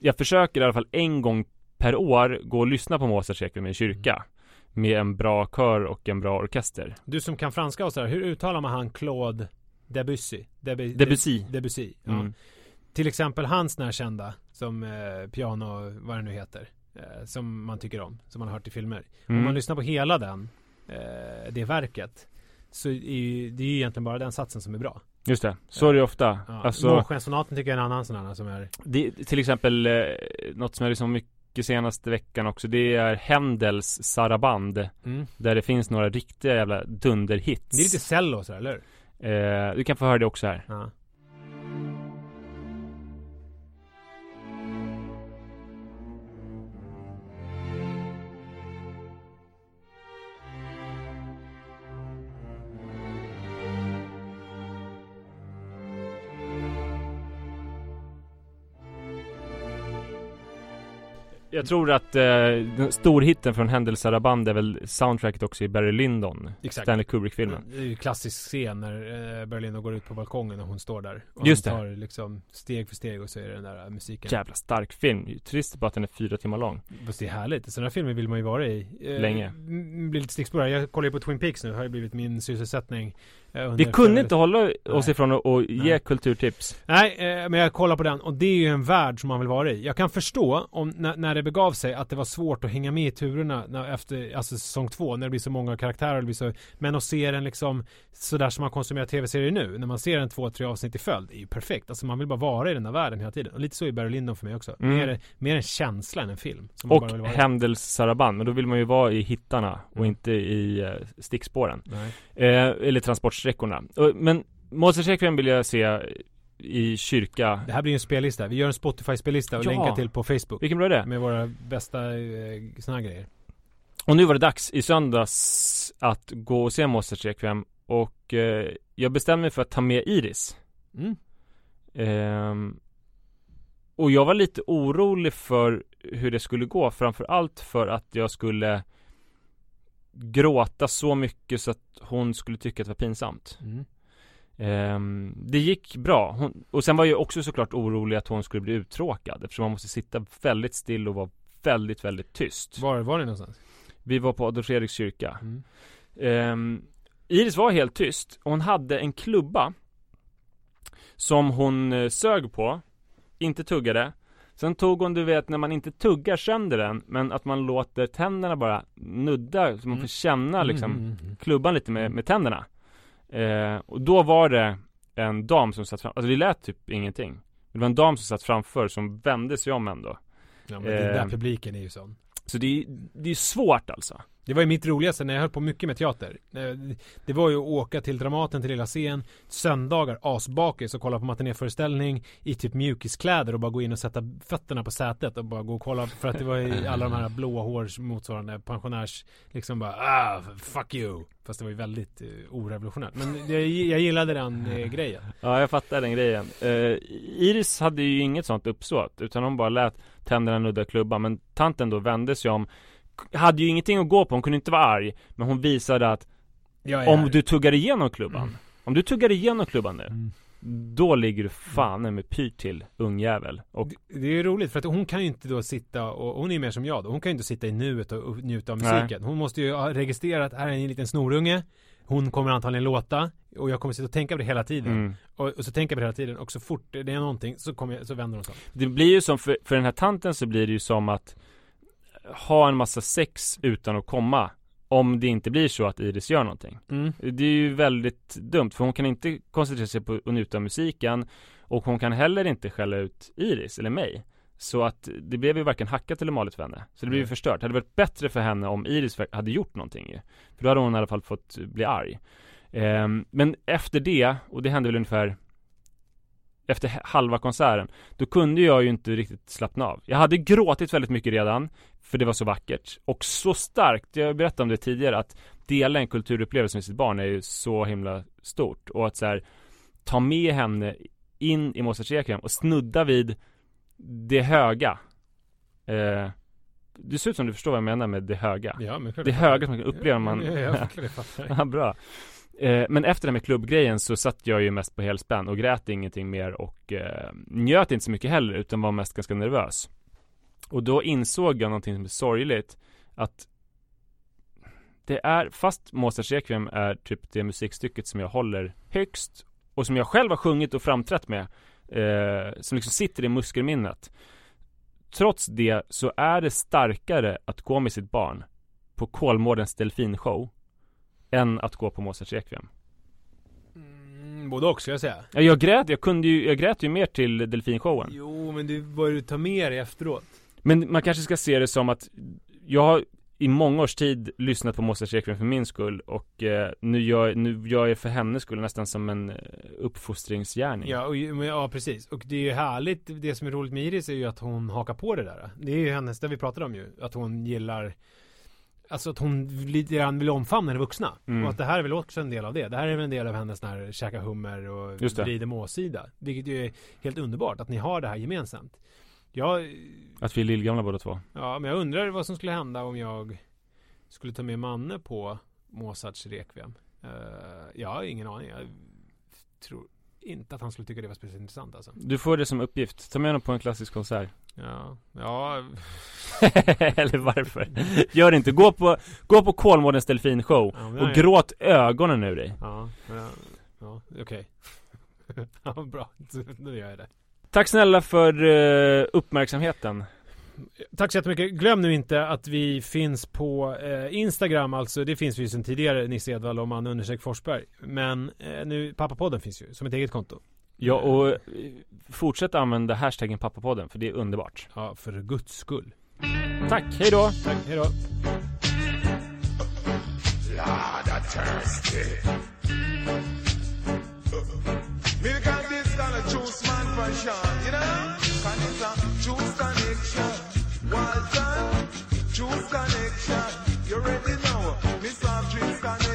Jag försöker i alla fall en gång per år gå och lyssna på Mozarts Requiem i en kyrka med en bra kör och en bra orkester. Du som kan franska och sådär, hur uttalar man han Claude Debussy? Debu- Debussy. Debussy, ja. Mm. Till exempel hans när kända, som eh, piano, vad det nu heter, eh, som man tycker om, som man har hört i filmer. Om Mm. man lyssnar på hela den, eh, det verket, så är ju, det är ju egentligen bara den satsen som är bra. Just det, så är det ju ofta. Ja. Alltså, Månskenssonaten tycker jag är en annan sån här som är det, till exempel eh, något som jag liksom mycket senaste veckan också, det är Händels Saraband. mm. Där det finns några riktiga jävla dunderhits. Det är lite cello sådär, eller hur? Eh, Du kan få höra det också här. Ja. Jag tror att eh, den storhitten från Händel Saraband är väl soundtracket också i Barry Lyndon. Exakt. Stanley Kubrick-filmen. Det är ju klassisk scen när eh, Berlin går ut på balkongen och hon står där. Och Just han tar liksom steg för steg och så är det den där musiken. Jävla stark film. Trist bara att den är fyra timmar lång. Fast det är härligt. Sådana här filmer vill man ju vara i. Eh, Länge. Blir lite stickspår här. Jag kollar ju på Twin Peaks nu. Det har ju blivit min sysselsättning. Vi kunde inte hålla oss ifrån att ge kulturtips. Nej, eh, men jag kollar på den och det är ju en värld som man vill vara i. Jag kan förstå om när, när det begav sig att det var svårt att hänga med i turerna när, efter alltså säsong två när det blir så många karaktärer. Det blir så, men att se den liksom sådär som man konsumerar tv-serier nu. När man ser en två, tre avsnitt i följd. Är ju perfekt. Alltså man vill bara vara i den där världen hela tiden. Och lite så är Barry Lyndon för mig också. Mm. Mer, mer en känsla än en film. Och bara vill vara i. Händels Saraband. Men då vill man ju vara i hittarna och Mm. inte i eh, stickspåren. Eh, eller transportsträckorna. Och, men Requiem vill jag se i kyrka. Det här blir en spellista. Vi gör en Spotify-spellista och Ja. länkar till på Facebook. Vilken bra idé. Med våra bästa eh, såna här grejer. Och nu var det dags i söndags att gå och se Mozart Requiem. Och eh, jag bestämde mig för att ta med Iris. Mm. Ehm, och jag var lite orolig för hur det skulle gå. Framför allt för att jag skulle gråta så mycket så att hon skulle tycka att det var pinsamt. Mm. Ehm, det gick bra. Hon, och sen var jag också såklart orolig att hon skulle bli uttråkad eftersom man måste sitta väldigt still och vara väldigt, väldigt tyst. Var var ni någonstans? Vi var på Adolf Fredriks kyrka. Mm. Ehm, Iris var helt tyst. Hon hade en klubba som hon eh, sög på, inte tuggade. Sen tog hon, du vet, när man inte tuggar sönder den, men att man låter tänderna bara nudda, så man Mm. får känna liksom Mm, mm, mm. klubban lite med, med tänderna. Eh, och då var det en dam som satt fram, alltså det lät typ ingenting. Det var en dam som satt framför som vände sig om ändå. Ja men den där publiken är ju sån. Så det är, det är svårt alltså. Det var ju mitt roligaste när jag höll på mycket med teater. Eh, Det var ju att åka till Dramaten till lilla scen, söndagar asbakis och kolla på matinéföreställning i typ mjukiskläder och bara gå in och sätta fötterna på sätet och bara gå och kolla för att det var ju alla de här blåa hårs motsvarande pensionärs liksom bara ah fuck you. Fast det var ju väldigt eh, orevolutionärt. Men jag, jag gillade den eh, grejen. Ja, jag fattar den grejen. Eh, Iris hade ju inget sånt uppsåt, utan hon bara lät tänderna nudda klubban. Men tanten då vände sig om, hade ju ingenting att gå på, hon kunde inte vara arg. Men hon visade att om här. du tuggar igenom klubban, om du tuggar igenom klubban nu, Mm. då ligger du fan med pyrt till, ungjävel. Och Det- Det är ju roligt för att hon kan ju inte då sitta och hon är ju mer som jag då. Hon kan ju inte sitta i nuet och och njuta av Nej. musiken. Hon måste ju ha registrerat, här är en liten snorunge. Hon kommer antagligen låta och jag kommer sitta och tänka på det hela tiden. mm. Och, och så tänker jag på det hela tiden och så fort det är någonting så kommer jag, så vänder hon sig. Det blir ju som, för, för den här tanten så blir det ju som att ha en massa sex utan att komma. Om det inte blir så att Iris gör någonting. Mm. Det är ju väldigt dumt för hon kan inte koncentrera sig på att njuta av musiken och hon kan heller inte skälla ut Iris eller mig. Så att det blev ju varken hackat eller malet för henne. Så det blev ju Nej. förstört. Det hade varit bättre för henne om Iris hade gjort någonting ju. För då hade hon i alla fall fått bli arg. Ehm, men efter det, och det hände väl ungefär efter halva konserten, då kunde jag ju inte riktigt slappna av. Jag hade gråtit väldigt mycket redan, för det var så vackert. Och så starkt, jag berättade om det tidigare, att dela en kulturupplevelse med sitt barn är ju så himla stort. Och att så här, ta med henne in i Mozarts Requiem och snudda vid det höga. Eh, det ser ut som du förstår vad jag menar med det höga. Ja, men Det höga som man kan uppleva när man... Ja, ja, fattar. Ja, bra. Eh, men efter det här med klubbgrejen så satt jag ju mest på helspänn och grät ingenting mer och eh, njöt inte så mycket heller utan var mest ganska nervös. Och då insåg jag någonting som är sorgligt att det är, fast Mozarts Requiem är typ det musikstycket som jag håller högst och som jag själv har sjungit och framträtt med, eh, som liksom sitter i muskelminnet. Trots det så är det starkare att gå med sitt barn på Kolmårdens delfinshow än att gå på Mozarts Requiem. Mm, både och, ska jag säga. Ja, jag grät, jag kunde ju, jag grät ju mer till delfinshowen. Jo, men du, vad du tar med dig efteråt. Men man kanske ska se det som att jag har i många års tid lyssnat på Mozarts Requiem för min skull och eh, nu, gör, nu gör jag för hennes skull nästan som en eh, uppfostringsgärning. Ja, och, ja, precis. Och det är ju härligt, det som är roligt med Iris är ju att hon hakar på det där. Det är ju hennes, det vi pratade om ju, att hon gillar Alltså att hon lite grann vill omfamna det vuxna. Mm. Och att det här är väl också en del av det. Det här är väl en del av hennes när käka hummer och vrida måsida. Vilket ju är helt underbart att ni har det här gemensamt. Jag, Att vi är lillgamla båda två. ja men jag undrar vad som skulle hända om jag skulle ta med Manne på Mozarts Requiem. Uh, jag har ingen aning. Jag tror inte att han skulle tycka det var speciellt intressant alltså. Du får det som uppgift. Ta med honom på en klassisk konsert. Ja, ja, Eller varför? Gör det inte. Gå på, gå på Kolmårdens delfinshow Ja, och jag- gråt ögonen ur dig. ja, ja, ja okej. ja, bra. Nu gör jag det. Tack snälla för eh, uppmärksamheten. Tack så jättemycket. Glöm nu inte att vi finns på eh, Instagram, alltså det finns vi ju sedan tidigare, Nisse Edvall och man understreck Forsberg. Men eh, nu, Pappapodden finns ju som ett eget konto. Ja, och eh, fortsätt använda hashtaggen pappapodden, för det är underbart. Ja, för guds skull. Tack, hej då! Tack, hejdå. Milk and this of juice man fashion, you know? connection. Walton, choose connection. You ready now? Miss Love, Dreams connection.